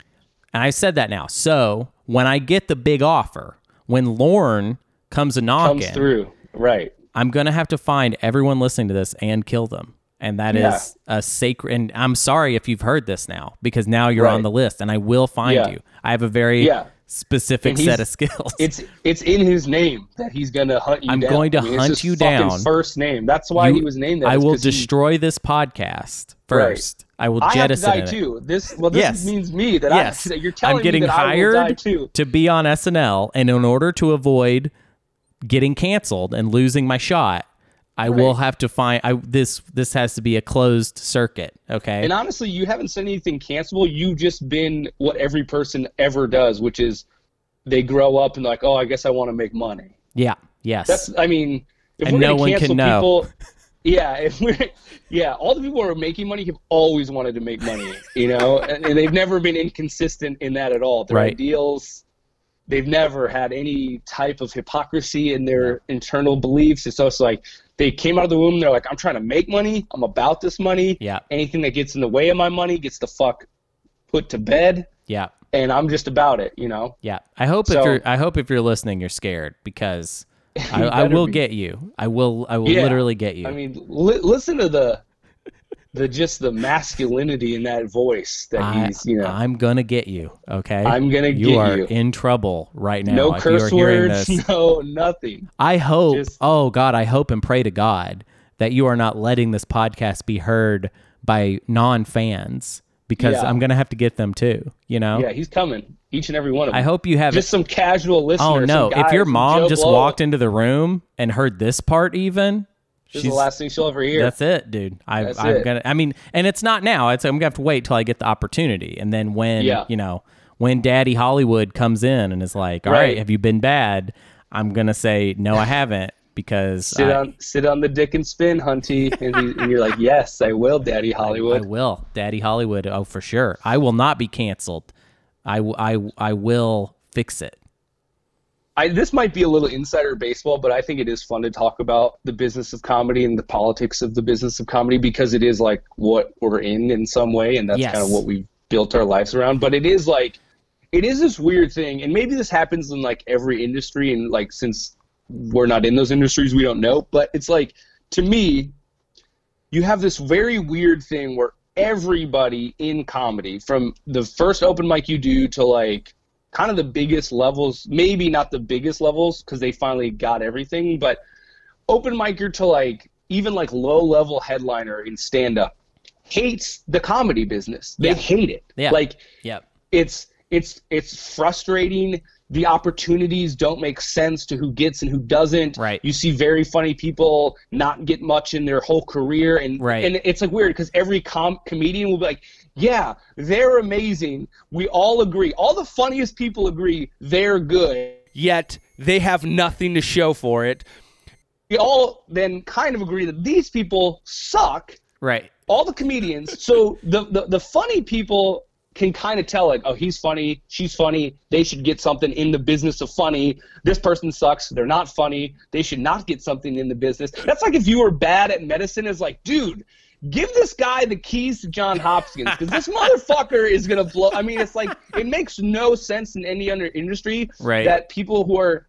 And I said that now. So when I get the big offer, when Lorne comes a knocking, comes through, right? I'm gonna have to find everyone listening to this and kill them. And that is Yeah. a sacred. And I'm sorry if you've heard this now, because now you're on the list, and I will find Yeah. you. I have a very Yeah. Specific set of skills. It's it's in his name that he's gonna hunt you I'm down. going to I mean, hunt his you down. First name. That's why You- he was named that. I will 'cause he- destroy this podcast Right. first. I will I have to jettison die it. too. This well, this Yes. means me that Yes, I, that you're telling I'm getting me that I will die hired to be on SNL, and in order to avoid getting canceled and losing my shot, I will have to find. I this this has to be a closed circuit. Okay. And honestly, you haven't said anything cancelable. You've just been what every person ever does, which is they grow up and like, oh, I guess I want to make money. yeah. Yes. That's, I mean, if And we're no gonna one can cancel know. people, yeah, if we're, yeah, all the people who are making money have always wanted to make money, you know, and, and they've never been inconsistent in that at all. Their Right. ideals, they've never had any type of hypocrisy in their internal beliefs. It's so it's like they came out of the womb, they're like, I'm trying to make money, I'm about this money. Yeah. Anything that gets in the way of my money gets the fuck put to bed, yeah. and I'm just about it, you know. Yeah. I hope if you're I hope if you're listening, you're scared because I, I will be. get you. I will. I will Yeah. literally get you. I mean, li- listen to the the just the masculinity in that voice that I, he's, you know. I'm gonna get you. Okay. I'm gonna you get are you. in trouble right now. no if you are curse words, this. no nothing. I hope. Just- oh God, I hope and pray to God that you are not letting this podcast be heard by non-fans because Yeah. I'm gonna have to get them too. You know. Yeah, he's coming. Each and every one of them. I hope you have. just some casual oh, listeners. oh no! If your mom Joe just Blow, walked into the room and heard this part, even this is the last thing she'll ever hear. That's it, dude. I, That's I'm it. gonna. I mean, and it's not now. It's I'm gonna have to wait till I get the opportunity, and then when Yeah. you know when Daddy Hollywood comes in and is like, "All right, Right. have you been bad?" I'm gonna say, "No, I haven't," because sit I, on sit on the dick and spin, Hunty, and, he, and you're like, yes, I will, Daddy Hollywood. I Hollywood. will, Daddy Hollywood. Oh, for sure. I will not be canceled. I I I will fix it. I, this might be a little insider baseball, but I think it is fun to talk about the business of comedy and the politics of the business of comedy because it is like what we're in in some way, and that's Yes. kind of what we've built our lives around. But it is like, it is this weird thing, and maybe this happens in like every industry, and like since we're not in those industries, we don't know. But it's like to me, you have this very weird thing where everybody in comedy, from the first open mic you do to like kind of the biggest levels, maybe not the biggest levels because they finally got everything, but open micer to like even like low level headliner in stand up hates the comedy business. They Yeah. hate it. Yeah. Like yeah. it's it's it's frustrating. The opportunities don't make sense to who gets and who doesn't. Right. You see very funny people not get much in their whole career, and Right. and it's like weird because every com- comedian will be like, "Yeah, they're amazing. We all agree. All the funniest people agree they're good." Yet they have nothing to show for it. We all then kind of agree that these people suck. Right. all the comedians. So the, the the funny people can kind of tell like, oh, he's funny, she's funny. They should get something in the business of funny. This person sucks. They're not funny. They should not get something in the business. That's like if you were bad at medicine. Is like, dude. Give this guy the keys to John Hopkins because this motherfucker is gonna blow. I mean, it's like it makes no sense in any other industry Right. that people who are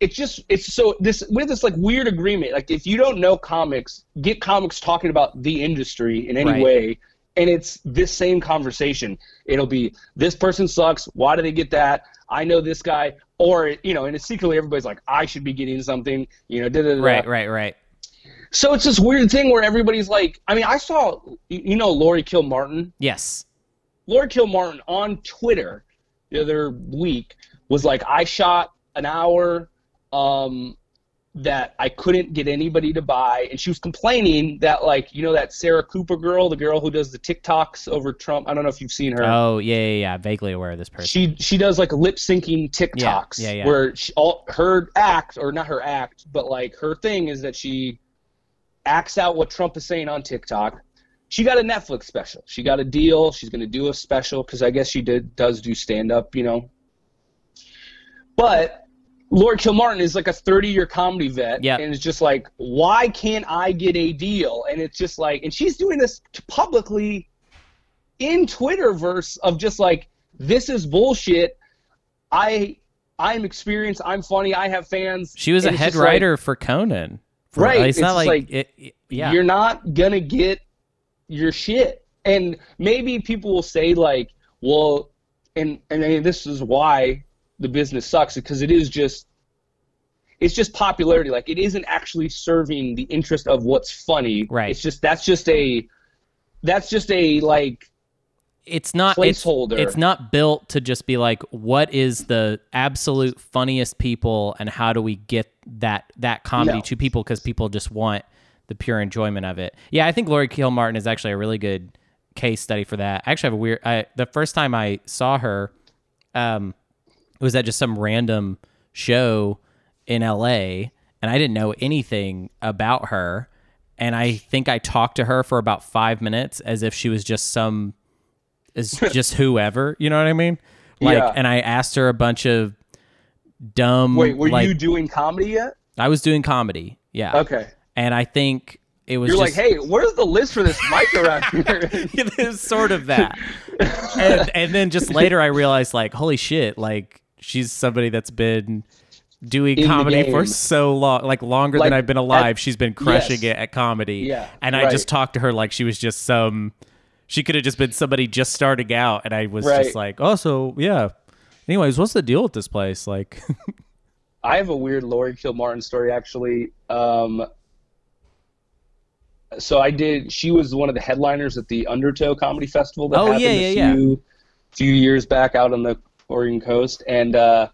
it's just it's so this with this like weird agreement like if you don't know comics get comics talking about the industry in any Right. way and it's this same conversation it'll be this person sucks why do they get that i know this guy or you know and it's secretly everybody's like i should be getting something you know da, da, da. Right. Right. Right. So it's this weird thing where everybody's like i mean i saw you know lori kilmartin Yes. Lori Kilmartin on Twitter the other week was like, I shot an hour um, that I couldn't get anybody to buy, and she was complaining that like you know that Sarah Cooper girl, the girl who does the TikToks over Trump. I don't know if you've seen her. Oh yeah, yeah, yeah. Vaguely aware of this person. She she does like lip syncing TikToks yeah, yeah. where she, all her act or not her act, but like her thing is that she acts out what Trump is saying on TikTok. She got a Netflix special. She got a deal. She's going to do a special because I guess she did does do stand up, you know. But Lori Kilmartin is like a 30 year comedy vet. Yep. And it's just like, why can't I get a deal? And it's just like, and she's doing this publicly in Twitterverse of just like, this is bullshit. I I'm experienced. I'm funny. I have fans. she was a And it's head just like, writer for Conan. For- Right, It's, not like, like, it, it- yeah. you're not gonna get your shit. And maybe people will say like, well, and and I mean, this is why the business sucks because it is just it's just popularity. Like it isn't actually serving the interest of what's funny. Right. It's just that's just a that's just a like it's not it's, placeholder. it's not built to just be like what is the absolute funniest people and how do we get that that comedy No. to people because people just want the pure enjoyment of it yeah i think lori kilmartin is actually a really good case study for that i actually have a weird I, the first time i saw her um it was at just some random show in la and i didn't know anything about her and i think i talked to her for about five minutes as if she was just some is just whoever. You know what I mean? Like, Yeah. and I asked her a bunch of dumb. wait, were like, you doing comedy yet? I was doing comedy. Yeah. Okay. And I think it was You're just, like, hey, where's the list for this mic around here? it was sort of that. and, and then just later I realized, like, holy shit, like she's somebody that's been doing In comedy for so long, like longer Like, than I've been alive. at- she's been crushing yes. it at comedy. Yeah, And I right. just talked to her like she was just some. She could have just been somebody just starting out, and I was Right. just like, oh, so yeah. Anyways, what's the deal with this place? Like, I have a weird Lori Kilmartin story actually. Um, so I did. She was one of the headliners at the Undertow Comedy Festival that Oh, happened yeah, a yeah, few, few years back out on the Oregon coast, and uh,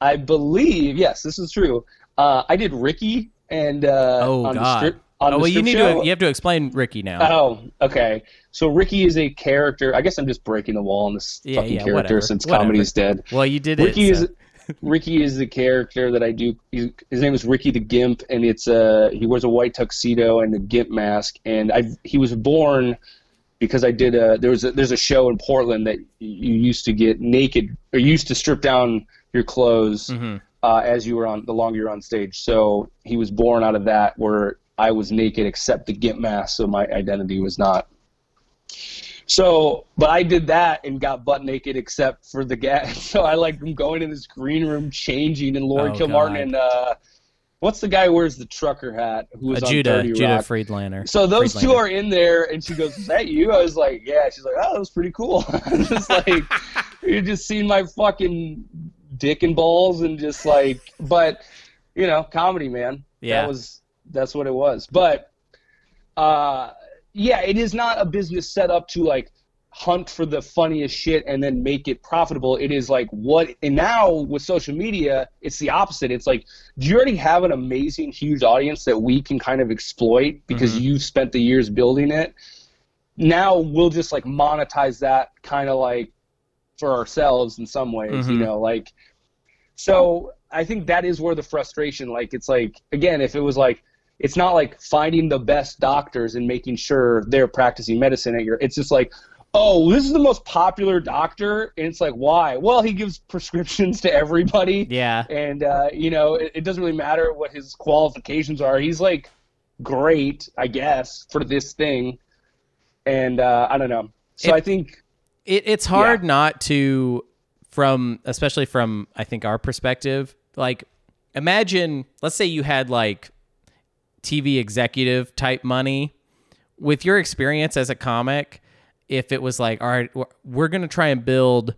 I believe yes, this is true. Uh, I did Ricky and uh, oh on god. the strip. Oh well, you need show. to you have to explain Ricky now. Oh, okay. So Ricky is a character. I guess I'm just breaking the wall on this Yeah, fucking yeah, character whatever, since whatever. comedy's dead. well, you did Ricky it. so- is Ricky is the character that I do. He's, his name is Ricky the Gimp, and it's uh he wears a white tuxedo and a gimp mask. And I he was born because I did a there was a, there's a show in Portland that you used to get naked or you used to strip down your clothes Mhm. uh, as you were on the longer you're on stage. So he was born out of that where I was naked except the gimp mask, so my identity was not. So, but I did that and got butt naked except for the gas. So I like I'm going in this green room changing, and Lori Oh, Kilmartin God. and uh, what's the guy who wears the trucker hat who was uh, on Judah 30 Judah Rock? Friedlander. So those two are in there, and she goes, "Is that you?" I was like, "Yeah." She's like, "Oh, that was pretty cool." I'm just like, you just seen my fucking dick and balls, and just like, but you know, comedy, man. Yeah. that was that's what it was. But uh, yeah, it is not a business set up to like hunt for the funniest shit and then make it profitable. It is like what, and now with social media, it's the opposite. It's like, do you already have an amazing, huge audience that we can kind of exploit because Mhm. you've spent the years building it? Now we'll just like monetize that kind of like for ourselves in some ways, you Mhm. know, like, so I think that is where the frustration, like, it's like, again, if it was like, it's not like finding the best doctors and making sure they're practicing medicine at your, it's just like, oh, this is the most popular doctor. And it's like, why? Well, he gives prescriptions to everybody. Yeah. And, uh, you know, it, it doesn't really matter what his qualifications are. He's like great, I guess, for this thing. And uh, I don't know. So If- I think, it, it's hard Yeah. not to from especially from i think our perspective like imagine let's say you had like tv executive type money with your experience as a comic if it was like all right we're- we're gonna try and build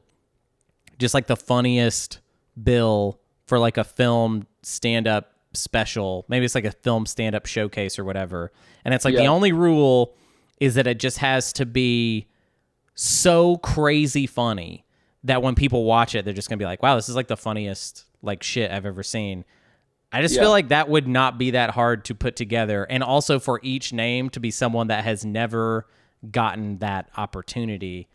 just like the funniest bill for like a film stand-up special maybe it's like a film stand-up showcase or whatever and it's like the only rule is that it just has to be so crazy funny that when people watch it, they're just gonna be like, "Wow, this is like the funniest like shit I've ever seen." I just Yeah. feel like that would not be that hard to put together, and also for each name to be someone that has never gotten that opportunity,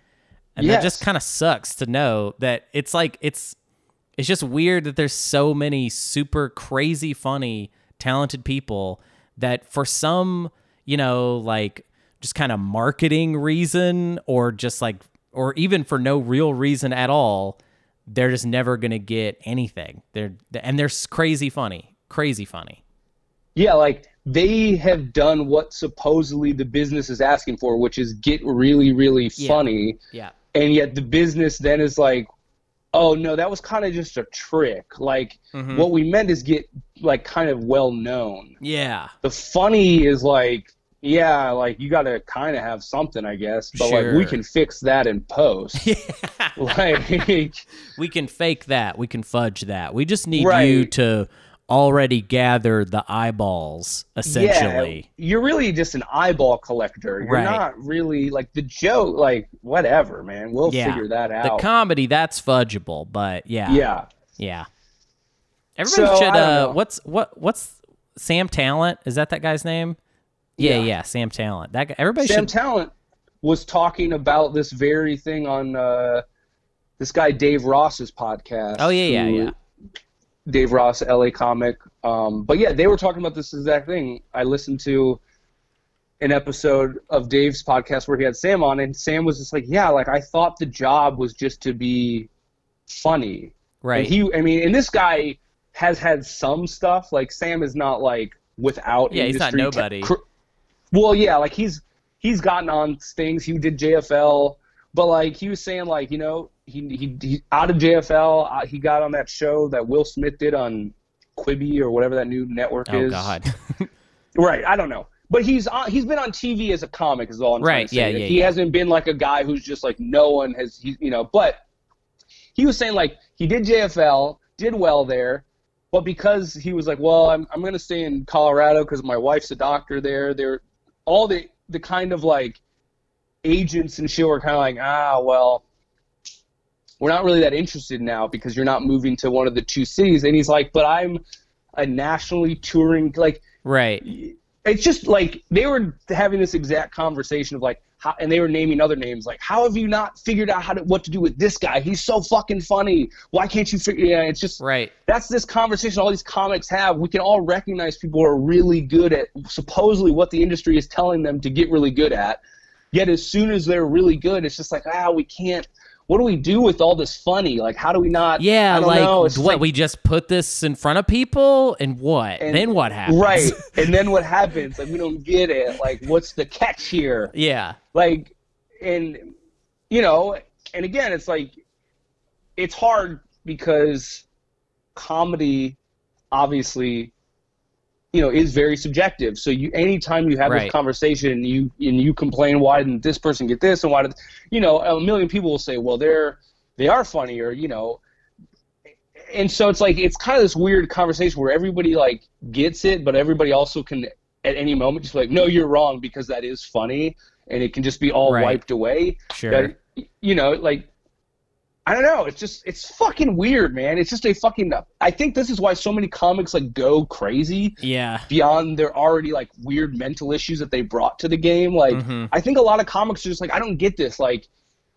and that just kind of sucks to know that it's like it's it's just weird that there's so many super crazy funny talented people that for some you know like just kind of marketing reason or just like or even for no real reason at all they're just never gonna get anything. They're and they're crazy funny crazy funny Yeah, like they have done what supposedly the business is asking for, which is get really, really funny. yeah And yet the business then is like, oh no, that was kind of just a trick. Like Mm-hmm. what we meant is get like kind of well known. yeah The funny is like, yeah, like you got to kind of have something, I guess. But like we can fix that in post. like we can fake that we can fudge that we just need Right. you to already gather the eyeballs essentially Yeah, you're really just an eyeball collector. You're Right. not really like the joke. Like whatever, man. We'll Yeah. figure that out the comedy that's fudgeable but yeah yeah. yeah everybody So, should uh what's what what's sam tallent is that that guy's name yeah yeah, Yeah. sam tallent that guy everybody Sam should Tallent was talking about this very thing on uh, this guy Dave Ross's podcast. oh yeah yeah yeah Dave Ross, LA comic. Um, but yeah, they were talking about this exact thing. I listened to an episode of Dave's podcast where he had Sam on, and Sam was just like, "Yeah, like I thought the job was just to be funny." right And he, I mean, and this guy has had some stuff. Like Sam is not like without. Yeah, he's not nobody. cr- well, yeah, like he's he's gotten on things. He did JFL, but like he was saying, like you know, he he, he out of JFL, uh, he got on that show that Will Smith did on Quibi or whatever that new network oh is. Oh God Right, I don't know. But he's on, he's been on TV as a comic is all I'm trying to say. yeah, yeah, he yeah. hasn't been like a guy who's just like no one has he, you know, but he was saying like he did JFL, did well there, but because he was like, well, I'm I'm going to stay in Colorado cuz my wife's a doctor there. They're all the the kind of like agents and shit were kind of like, ah, well, we're not really that interested now because you're not moving to one of the two cities. And he's like, but I'm a nationally touring like right. it's just like they were having this exact conversation of like how, and they were naming other names like how have you not figured out how to what to do with this guy? He's so fucking funny. Why can't you figure yeah it's just right. that's this conversation all these comics have. We can all recognize people who are really good at supposedly what the industry is telling them to get really good at yet as soon as they're really good it's just like ah we can't what do we do with all this funny? Like how do we not yeah I don't like know. It's what like- we just put this in front of people and what? And- then what happens? right. And then what happens? Like we don't get it. Like what's the catch here? Yeah. Like and you know and again it's like it's hard because comedy obviously you know is very subjective so you anytime you have Right. this conversation and you and you complain why didn't this person get this and why did you know a million people will say well they're they are funny or you know and so it's like it's kind of this weird conversation where everybody like gets it but everybody also can at any moment just be like no you're wrong because that is funny and it can just be all Right. wiped away sure that, you know like i don't know. It's just it's fucking weird man. It's just a fucking i think this is why so many comics like go crazy yeah. beyond their already like weird mental issues that they brought to the game. Like Mhm. i think a lot of comics are just like i don't get this. Like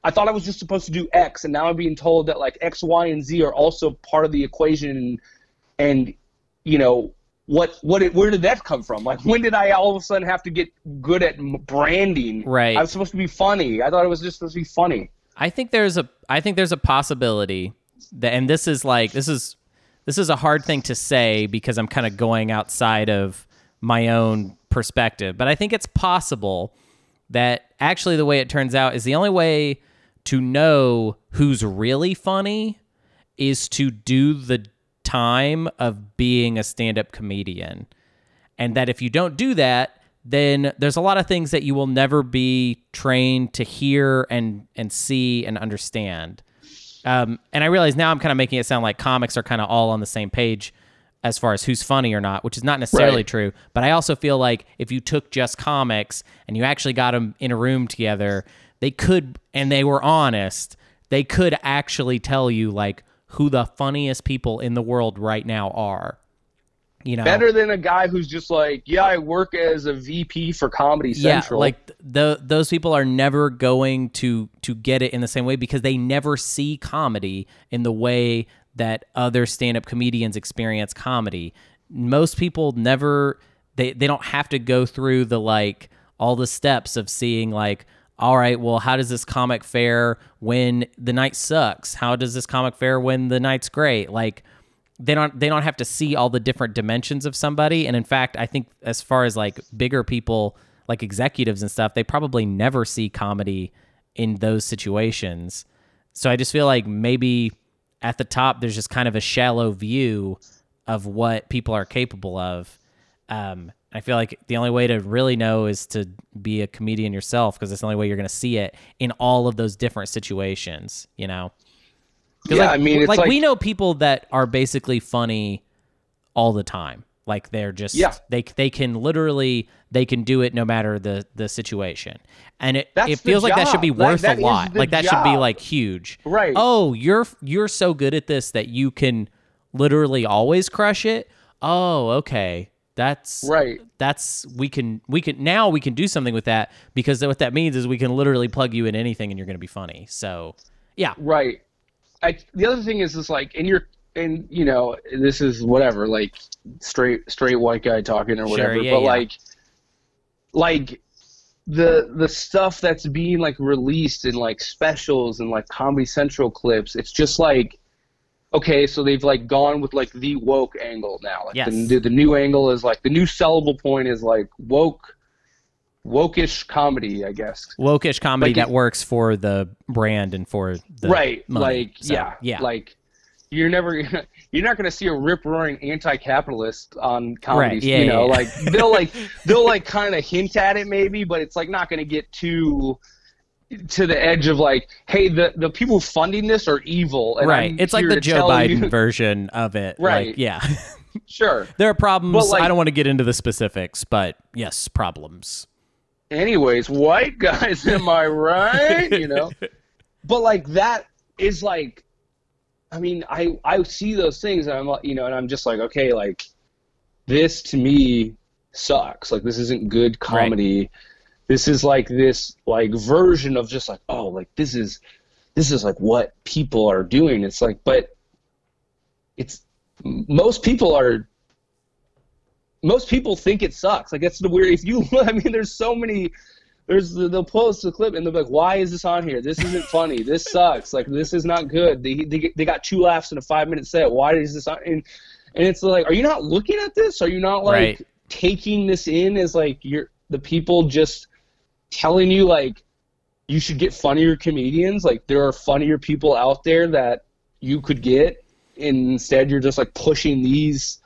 i thought i was just supposed to do x and now i'm being told that like x y and z are also part of the equation. And, and you know what what it, where did that come from? Like when did i all of a sudden have to get good at branding? Right. i was supposed to be funny. I thought it was just supposed to be funny I think there's a I think there's a possibility that and this is like this is this is a hard thing to say because I'm kind of going outside of my own perspective, but I think it's possible that actually the way it turns out is the only way to know who's really funny is to do the time of being a stand-up comedian. And that if you don't do that then there's a lot of things that you will never be trained to hear and and see and understand um, and i realize now i'm kind of making it sound like comics are kind of all on the same page as far as who's funny or not which is not necessarily Right. true but i also feel like if you took just comics and you actually got them in a room together they could and they were honest they could actually tell you like who the funniest people in the world right now are You know, Better than a guy who's just like, yeah, I work as a VP for Comedy Central. Yeah, like the those people are never going to to get it in the same way because they never see comedy in the way that other stand-up comedians experience comedy. Most people never they they don't have to go through the like all the steps of seeing like all right, well, how does this comic fare when the night sucks? How does this comic fare when the night's great? Like they don't they don't have to see all the different dimensions of somebody. And in fact i think as far as like bigger people like executives and stuff they probably never see comedy in those situations. So i just feel like maybe at the top there's just kind of a shallow view of what people are capable of. Um, i feel like the only way to really know is to be a comedian yourself because it's the only way you're going to see it in all of those different situations you know Yeah, like, I mean, it's like, like- we know people that are basically funny all the time. Like they're just Yeah. they they can literally they can do it no matter the the situation, and it That's it feels like that should be job. Like, worth a lot. Like that should be like huge. Right. Oh, you're you're so good at this that you can literally always crush it. Oh, okay. That's Right. That's we can we can now we can do something with that because what that means is we can literally plug you in anything and you're going to be funny. So yeah, Right. I, the other thing is, is like, and you're, and you know, this is whatever, like straight, straight white guy talking or whatever. yeah, but yeah. like, like the the stuff that's being like released in like specials and like Comedy Central clips, it's just like, okay, so they've like gone with like the woke angle now. Like Yes. the, the new angle is like the new sellable point is like woke, wokish comedy, I guess. wokish comedy Like that it- works for the brand and for the right money. like So, yeah yeah like you're never you're not going to see a rip roaring anti-capitalist on comedy Right, yeah, you know yeah, yeah. like they'll like they'll like kind of hint at it maybe but it's like not going to get too to the edge of like hey the the people funding this are evil and right I'm it's like the Joe Biden you- version of it Right. like, yeah sure there are problems like- I don't want to get into the specifics but yes problems anyways white guys am i right? You know? But like that is like i mean i i see those things and i'm like you know and i'm just like okay like this to me sucks. Like this isn't good comedy. This is like this like version of just like oh like this is this is like what people are doing. It's like but it's most people are most people think it sucks. Like that's the weird. If you, I mean, there's so many. There's they'll post the clip and they'll be like, "Why is this on here? This isn't funny. This sucks. Like this is not good. They they, they got two laughs in a five minute set. Why is this on?" And, and it's like, are you not looking at this? Are you not like Right. taking this in as like you're the people just telling you like you should get funnier comedians? Like there are funnier people out there that you could get, and instead you're just like pushing these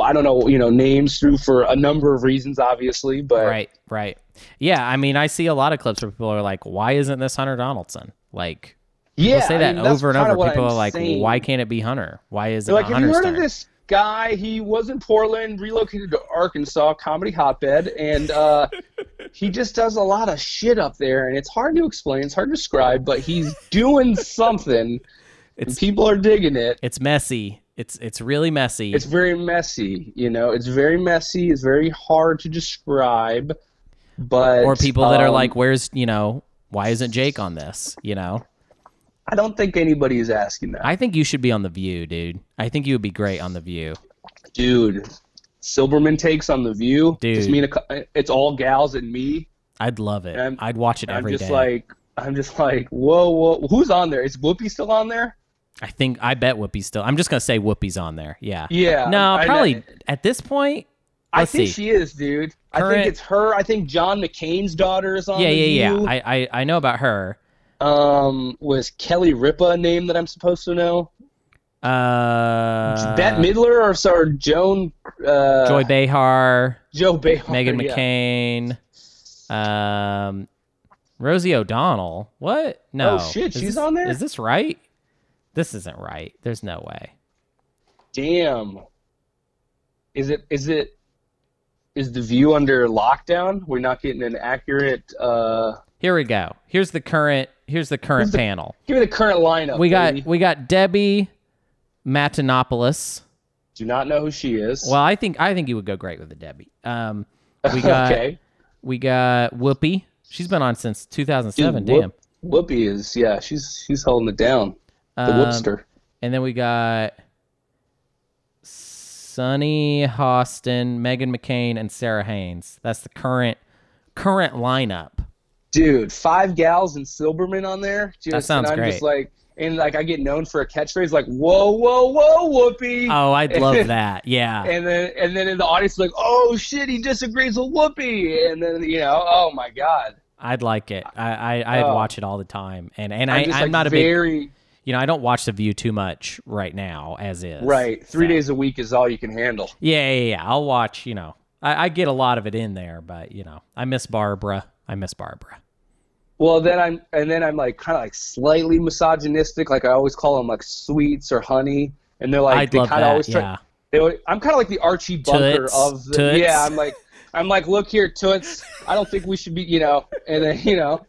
I don't know, you know, names through for a number of reasons, obviously, but right right yeah I mean I see a lot of clips where people are like why isn't this Hunter Donaldson like yeah, people say I that mean, over and over people I'm are like saying. why can't it be Hunter why is it like, have you heard of this guy? He was in Portland, relocated to Arkansas, comedy hotbed, and uh, he just does a lot of shit up there, and it's hard to explain, it's hard to describe, but he's doing something. It's- and people are digging it. it's messy it's it's really messy It's very messy, you know. It's very messy. It's very hard to describe, but or people that are um, like where's you know why isn't Jake on this you know I don't think anybody is asking that. I think you should be on the View, dude. I think you would be great on the View. Dude, Silberman takes on the View. Dude. Just me and a, it's all gals and me. I'd love it. I'm- I'd watch it I'm every day. just like, I'm just like, whoa, whoa, who's on there? Is Whoopi still on there? I think I bet Whoopi's still. I'm just gonna say Whoopi's on there. Yeah. Yeah. No, probably at this point. I think see. she is, dude. I think it's her. I think John McCain's daughter is on. yeah, yeah, yeah. I, I I know about her. um, was Kelly Ripa a name that I'm supposed to know? Uh, Bette Midler or sorry, Joan? Uh, Joy Behar, Joe Behar. Meghan yeah. McCain, um, Rosie O'Donnell. What? No. Oh, shit, Is she's this- on there? Is this right? This isn't right. There's no way. Damn. Is it? Is it? Is the view under lockdown? We're not getting an accurate. uh Here we go. Here's the current. Here's the current the- panel. Give me the current lineup. We got baby. we got Debbie Matenopoulos. Do not know who she is. Well, I think I think you would go great with the Debbie. Um, we got okay. we got Whoopi. She's been on since 2007. Dude, Damn. Whoopi is yeah, she's she's holding it down. The Um, whoopster. And then we got Sunny Hostin, Meghan McCain, and Sara Haines. That's the current current lineup. Dude, five gals and Silberman on there. Just, That sounds and I'm just like and like I get known for a catchphrase like whoa, whoa, whoa, Whoopi. Oh, I'd love that. Yeah. and then and then in the audience like, oh shit, he disagrees with Whoopi. And then you know, oh my god. I'd like it. I I I'd Oh. watch it all the time. And and I'm I I'm like not a big very you know, I don't watch The View too much right now as is. right. Three So- days a week is all you can handle. Yeah, yeah, yeah. I'll watch, you know. I, I get a lot of it in there, but you know, I miss Barbara. I miss Barbara. Well, then I'm and then I'm like kind of like slightly misogynistic. Like I always call them like sweets or honey, and they're like I'd they love kind that. of always try. yeah. They, I'm kind of like the Archie Bunker Toots, of the. toots. Yeah, I'm like I'm like look here, toots. I don't think we should be, you know, and then you know.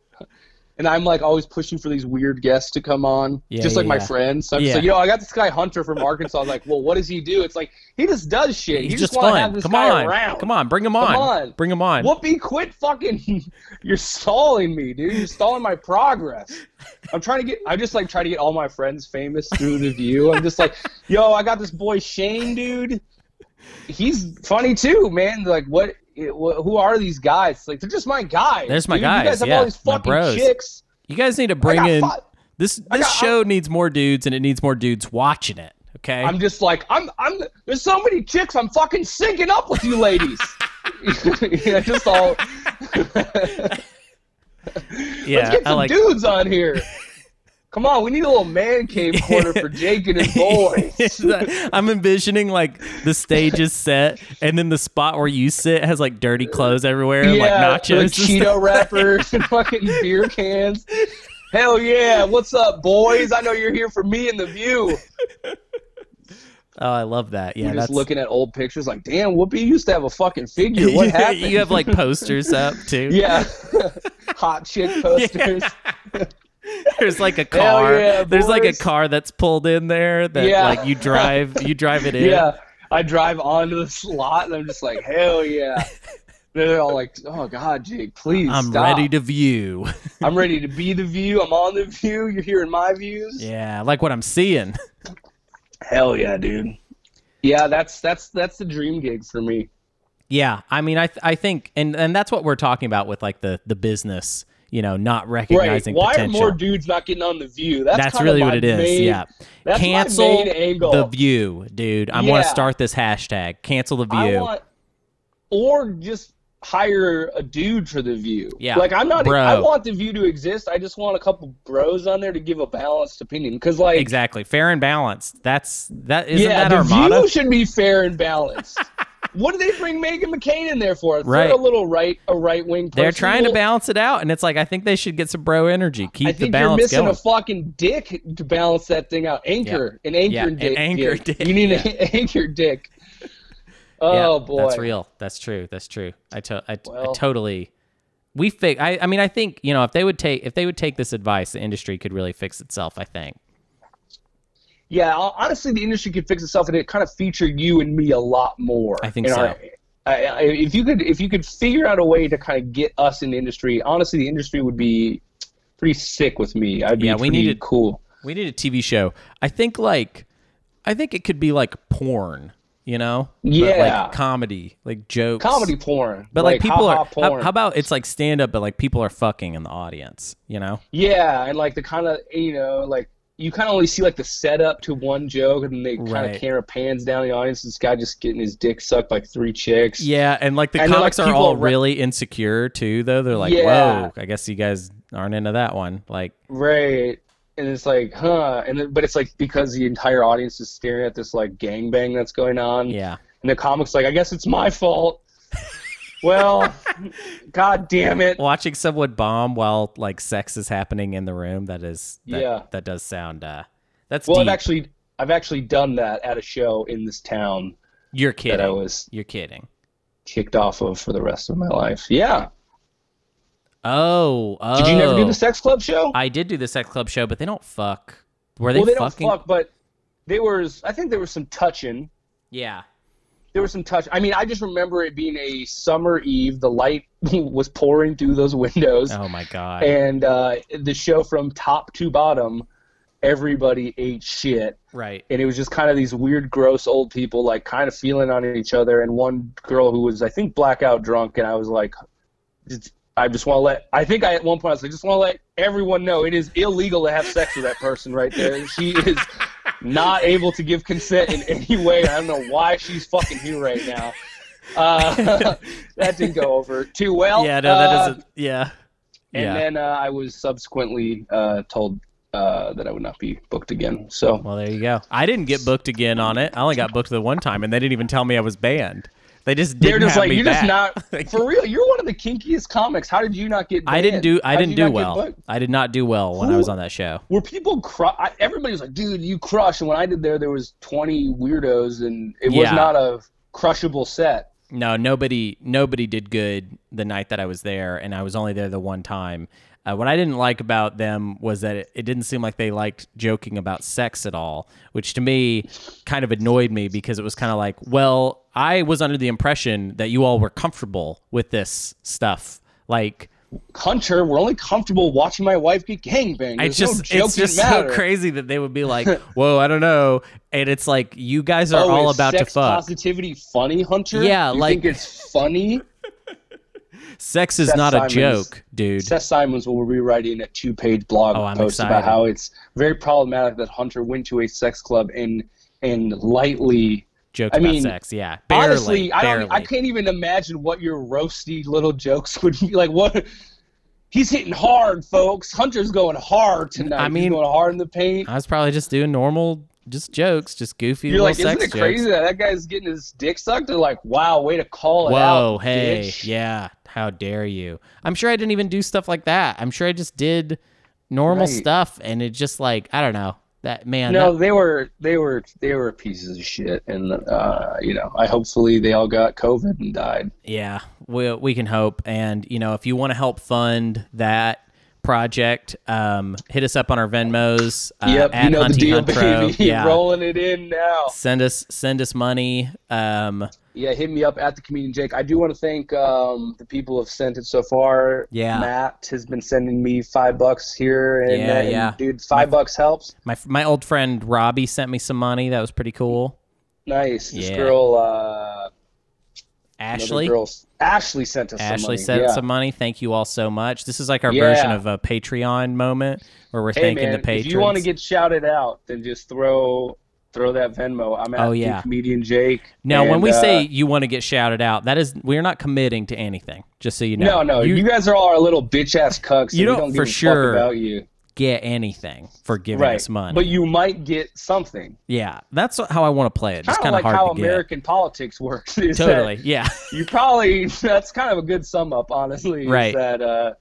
And I'm like always pushing for these weird guests to come on, Yeah, just like yeah, my friends. So I'm just Yeah. like, you know, I got this guy Hunter from Arkansas. I was like, well, what does he do? It's like he just does shit. He's you just just, to have fun. this Come guy on. around. Come on, bring him on. Come on. Bring him on. Whoopi, quit fucking. You're stalling me, dude. You're stalling my progress. I'm trying to get. I just like try to get all my friends famous through the view. I'm just like, yo, I got this boy Shane, dude. He's funny too, man. Like, what? Wh- Who are these guys? Like, they're just my guys. There's my dude. guys, You guys have yeah, all these fucking chicks. You guys need to bring in this this got- show needs more dudes and it needs more dudes watching it. Okay. I'm just like, I'm. I'm. There's so many chicks. I'm fucking syncing up with you ladies. yeah, just all. yeah, Let's get I some like dudes on here. Come on, we need a little man cave corner for Jake and his boys. I'm envisioning like the stage is set, and then the spot where you sit has like dirty clothes everywhere, and, yeah, like nachos, like. Cheeto wrappers and fucking beer cans. Hell yeah! What's up, boys? I know you're here for me and the view. Oh, I love that. Yeah, You're that's just looking at old pictures, like, damn, Whoopi used to have a fucking figure. What happened? you have like posters up too. yeah, hot chick posters. There's like a car. yeah, There's like a car that's pulled in there that Yeah. like you drive you drive it in. Yeah, I drive onto the slot and I'm just like, hell yeah. They're all like, oh god, Jake, please I'm stop. ready to view. I'm ready to be the view. I'm on the view. You're hearing my views. yeah, I like what I'm seeing. Hell yeah, dude. Yeah, that's that's that's the dream gig for me. Yeah, I mean, I th- I think, and and that's what we're talking about with like the the business, you know, not Right. recognizing Why potential. are more dudes not getting on the view? That's, that's really what it is. main- yeah, That's cancel my main angle. the view, dude. I want Yeah. to start this hashtag. Cancel the view. want, or just hire a dude for the view. Yeah, Like I'm not. bro. I want the view to exist. I just want a couple bros on there to give a balanced opinion. Because like, exactly, fair and balanced. That's that. Isn't yeah, that the our view should be fair and balanced. what do they bring Meghan McCain in there for? Throw Right. a little right, a right wing. They're trying to balance it out, and it's like I think they should get some bro energy. Keep I the think you're missing going. a fucking dick to balance that thing out. Anchor, an anchor Yeah, an anchor dick. dick, You need yeah. an anchor dick. Yeah, Oh boy, that's real. That's true. That's true. I, to- I, I totally. We fix. I, I mean, I think you know if they would take if they would take this advice, the industry could really fix itself. I think. Yeah, honestly, the industry could fix itself, and it kind of featured you and me a lot more. I think in so. I, I, if you could, if you could figure out a way to kind of get us in the industry, honestly, the industry would be pretty sick with me. I'd be Yeah, we needed- cool. We need a TV show. I think like, I think it could be like porn. You know. But, Yeah. like comedy, like jokes. Comedy porn, But like, people ha-ha are. How, how about it's like stand up, but like people are fucking in the audience. You know. Yeah, and like the kind of you know like you kind of only see like the setup to one joke, and then they kind Right. of camera pans down the audience. This guy just getting his dick sucked by three chicks. Yeah, and like the And then, like, comics are all re- really insecure too, though. They're like, Yeah. "Whoa, I guess you guys aren't into that one." Like, Right. And it's like, huh? And then, but it's like because the entire audience is staring at this like gangbang that's going on. yeah, And the comic's like, I guess it's my fault. Well, god damn it. watching someone bomb while like sex is happening in the room that is that, Yeah. that does sound uh that's Well, deep. I've actually I've actually done that at a show in this town You're that kidding. I was You're kidding. kicked off of for the rest of my life. Yeah. Oh, oh. Did you never do the sex club show? I did do the sex club show, but they don't fuck. Were they well, they fucking? don't fuck, but there was I think there was some touching. Yeah. There was some touch. I mean, I just remember it being a summer eve. The light was pouring through those windows, Oh my god. and uh, the show from top to bottom, everybody ate shit. right. and it was just kind of these weird, gross old people like kind of feeling on each other. And one girl who was, I think, blackout drunk, and I was like, I just want to let. I think I at one point I was like, just want to let everyone know it is illegal to have sex with that person right there. She is not able to give consent in any way. I don't know why she's fucking here right now. Uh, that didn't go over too well. Yeah, no, that Uh, doesn't. Yeah. And yeah. then uh, I was subsequently uh, told uh, that I would not be booked again. So well, there you go. I didn't get booked again on it. I only got booked the one time, and they didn't even tell me I was banned. They just didn't They're just like you're back. just not for real. You're one of the kinkiest comics. How did you not get? I didn't do. I How didn't do well. I did not do well when I was on that show. Were people cru- I, Everybody was like, "Dude, you crush." And when I did there, there was 20 weirdos, and it was not a crushable set. No, nobody nobody did good the night that I was there, and I was only there the one time. Uh, what I didn't like about them was that it, it didn't seem like they liked joking about sex at all, which to me kind of annoyed me because it was kind of like, well, I was under the impression that you all were comfortable with this stuff. Like, Hunter, we're only comfortable watching my wife get gangbanged. it's There's no just it's just so crazy that they would be like, whoa, I don't know, and it's like you guys are Oh, all about to fuck. positivity funny, Hunter? Yeah, you like- think it's funny. Sex is Seth not a joke, dude. Seth Simons will be writing a two-page blog Oh, post excited. about how it's very problematic that Hunter went to a sex club and and lightly. Jokes I about mean, sex, yeah. Barely, honestly, I barely. don't. I can't even imagine what your roasty little jokes would be like. What? He's hitting hard, folks. Hunter's going hard tonight. I mean- He's going hard in the paint. I was probably just doing normal, just jokes, just goofy You're like, isn't it crazy jokes. that that guy's getting his dick sucked? They're like, wow, way to call it Whoa, out. hey, bitch. yeah, how dare you? I'm sure I didn't even do stuff like that. I'm sure I just did normal Right. stuff, and it just like I don't know that man. No, that- they were they were they were pieces of shit, and uh, you know, I hopefully they all got COVID and died. yeah, we we can hope. And you know, if you want to help fund that project, um, hit us up on our Venmos. Uh, yep, at you know the Hunty deal, Hunt Pro. baby. Yeah, Rolling it in now. send us send us money. Um, Yeah, hit me up at the comedian Jake. I do want to thank um, the people who have sent it so far. Yeah. Matt has been sending me five bucks here, and, Yeah, uh, and, yeah. dude, five bucks helps. my my old friend Robbie sent me some money. That was pretty cool. Nice. This Yeah. girl, uh, Ashley. girl, Ashley sent us some Ashley money. sent yeah. some money. Thank you all so much. This is like our version of a Patreon moment where we're Hey thanking man, the patrons. if you want to get shouted out, then just throw throw that Venmo. I'm at Oh, yeah. comedian Jake. now, when we uh, say you want to get shouted out, that is we're not committing to anything. Just so you know. no, no, you, guys are all our little bitch ass cucks. You and don't don't for give a fuck sure about you, get anything for giving right? us money. But you might get something. yeah, that's how I want to play it. Kind of like how American politics works. get. Totally. Yeah. You probably that's kind of a good sum up, honestly. Right. that uh,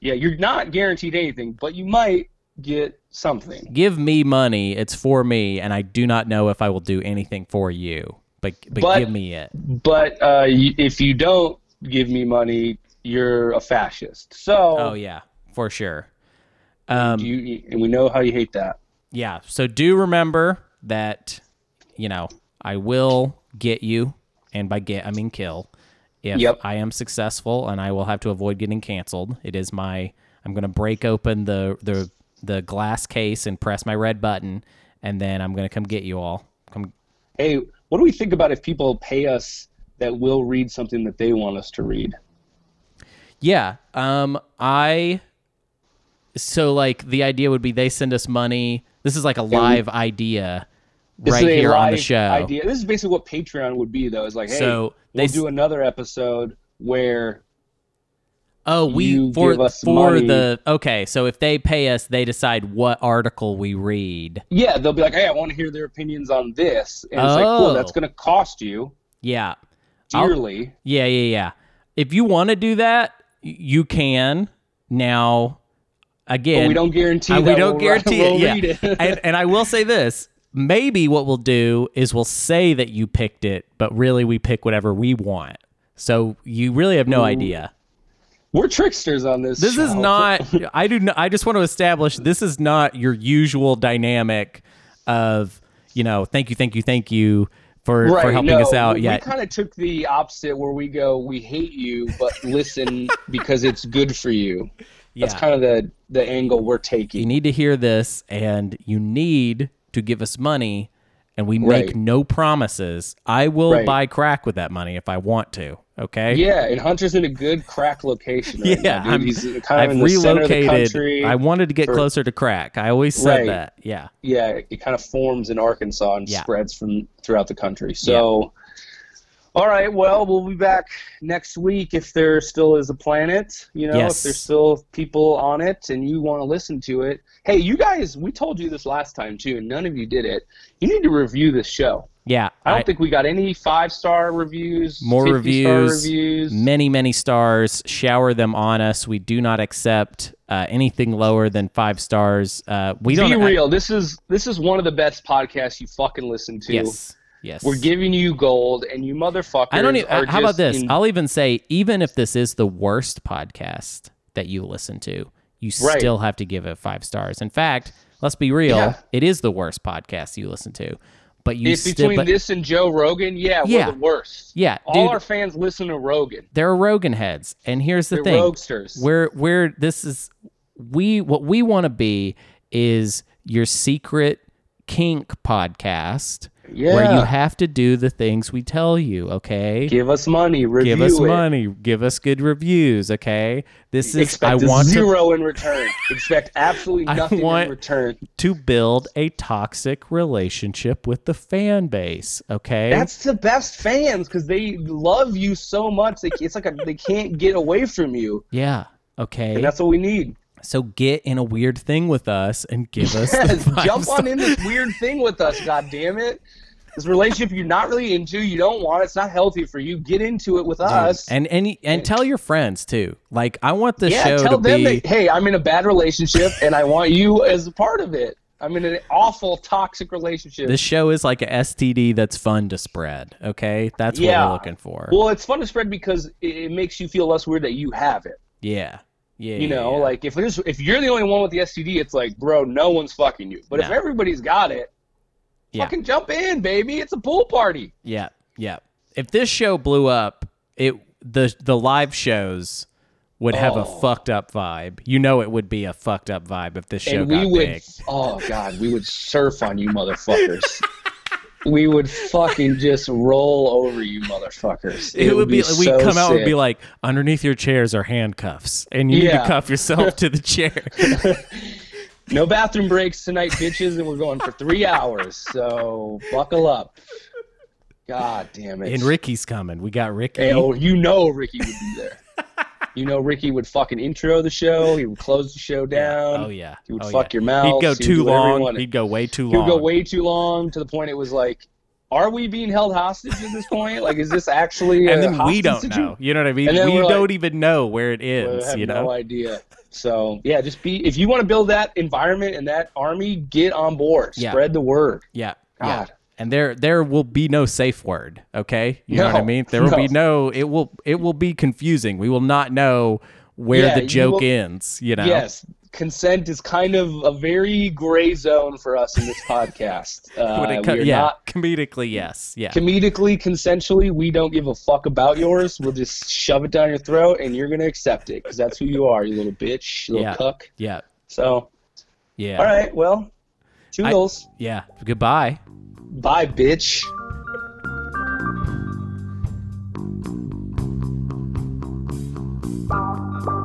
yeah, you're not guaranteed anything, but you might get something. Give me money. It's for me, and I do not know if I will do anything for you. But but, But- give me it. But uh, y- if you don't give me money, you're a fascist. So Oh yeah, for sure. Um, you and we know how you hate that. yeah so do remember that you know i will get you and by get i mean kill if Yep. i am successful and i will have to avoid getting canceled it is my i'm going to break open the the the glass case and press my red button and then i'm going to come get you all come Hey, what do we think about if people pay us that will read something that they want us to read? yeah um i so like the idea would be they send us money this is like a live idea right here on the show Idea. This is basically what Patreon would be, though. Is like, hey, So, they we'll do another episode where Oh, we for for money. the okay. So if they pay us, they decide what article we read. yeah, they'll be like, hey, I want to hear their opinions on this, and it's like, Oh. cool, that's going to cost you Yeah, I'll- dearly. yeah, yeah, yeah. If you want to do that, you can. Now, again, but we don't guarantee. uh, we don't we'll, guarantee we'll it. Yeah, it. and, and I will say this: maybe what we'll do is we'll say that you picked it, but really we pick whatever we want. So you really have no idea. We're tricksters on this. This is not. I do. Not, I just want to establish this is not your usual dynamic of you know. Thank you, thank you, thank you for right, for helping no, us out. we, Yeah, we kind of took the opposite where we go, we hate you, but listen because it's good for you. That's kind of the the angle we're taking. you need to hear this, and you need to give us money, and we make Right. no promises. I will Right. buy crack with that money if I want to. Okay. Yeah, and Hunter's in a good crack location. Right Yeah, now. He's kind of I've in the center of the relocated. country. I wanted to get for- closer to crack. I always said that. Yeah. yeah, it kind of forms in Arkansas and Yeah. spreads from throughout the country. So, all right, well, we'll be back next week if there still is a planet. You know, Yes. if there's still people on it and you want to listen to it. Hey, you guys, we told you this last time too, and none of you did it. You need to review this show. Yeah. I don't I- think we got any five star reviews, more 50 star reviews, reviews. many many stars. Shower them on us. We do not accept uh, anything lower than five stars. Uh, we Be don't. I- real. this is this is one of the best podcasts you fucking listen to. yes. Yes. We're giving you gold, and you motherfuckers. I don't even. Are uh, How about this? in- I'll even say, even if this is the worst podcast that you listen to, you Right. still have to give it five stars. In fact, let's be real. Yeah. It is the worst podcast you listen to, but you if between But this and Joe Rogan, yeah, Yeah. we're the worst. yeah, All dude, our fans listen to Rogan. there are Rogan heads, and here's the They're thing: roguesters. where where this is, we what we want to be is your secret kink podcast. Where you have to do the things we tell you, okay? Give us money. Review give us it. money give us good reviews okay this is Expect i want to, zero in return. Expect absolutely I nothing want- in return. to build a toxic relationship with the fan base okay That's the best fans because they love you so much. They, it's like a, they can't get away from you, yeah okay and that's what we need. So get in a weird thing with us and give us jump on in this weird thing with us. God damn it! This relationship you're not really into, you don't want. It's not healthy for you. Get into it with us. and and and tell your friends too like i want the yeah, show tell to them be that hey, I'm in a bad relationship and I want you as a part of it. I'm in an awful toxic relationship. this show is like a std that's fun to spread okay that's what Yeah. we're looking for well, it's fun to spread because it, it makes you feel less weird that you have it. yeah yeah You know, yeah. like if there's if you're the only one with the STD, it's like, bro, no one's fucking you. But if everybody's got it, Yeah. fucking jump in, baby. It's a pool party. Yeah, yeah. If this show blew up, it the the live shows would have a Oh. fucked up vibe. You know, it would be a fucked up vibe if this show and we got would big. oh god we would surf on you motherfuckers we would fucking just roll over you motherfuckers It, would be, so we'd come out and be like, underneath your chairs are handcuffs, and you need to cuff yourself to the chair. no bathroom breaks tonight bitches and we're going for three hours so buckle up god damn it and Ricky's coming. We got Ricky. Hey, oh you know ricky would be there you know ricky would fucking intro the show he would close the show down oh yeah. he would oh, fuck yeah. your mouth He'd go he would too whatever he long. He'd go way too long. He would go way too long to the point it was like, are we being held hostage at this point? Like, is this actually? and then we don't know. You know what I mean? We don't like- even know where it I ends. have you no idea. So yeah, just be if you want to build that environment and that army, get on board. Yeah. Spread the word. Yeah. Yeah. And there there will be no safe word, okay? You know what I mean? There will be no. no it will it will be confusing. We will not know where Yeah, the you joke will- ends, you know. Yes, consent is kind of a very gray zone for us in this podcast. Uh, When it co- we are yeah, not comedically, yes. Yeah. comedically, consensually. We don't give a fuck about yours. We'll just shove it down your throat, and you're gonna accept it because that's who you are, you little bitch, you little Yeah. cuck. yeah. So, Yeah. all right, well, toodles. Yeah. Goodbye. Bye, bitch. Bye.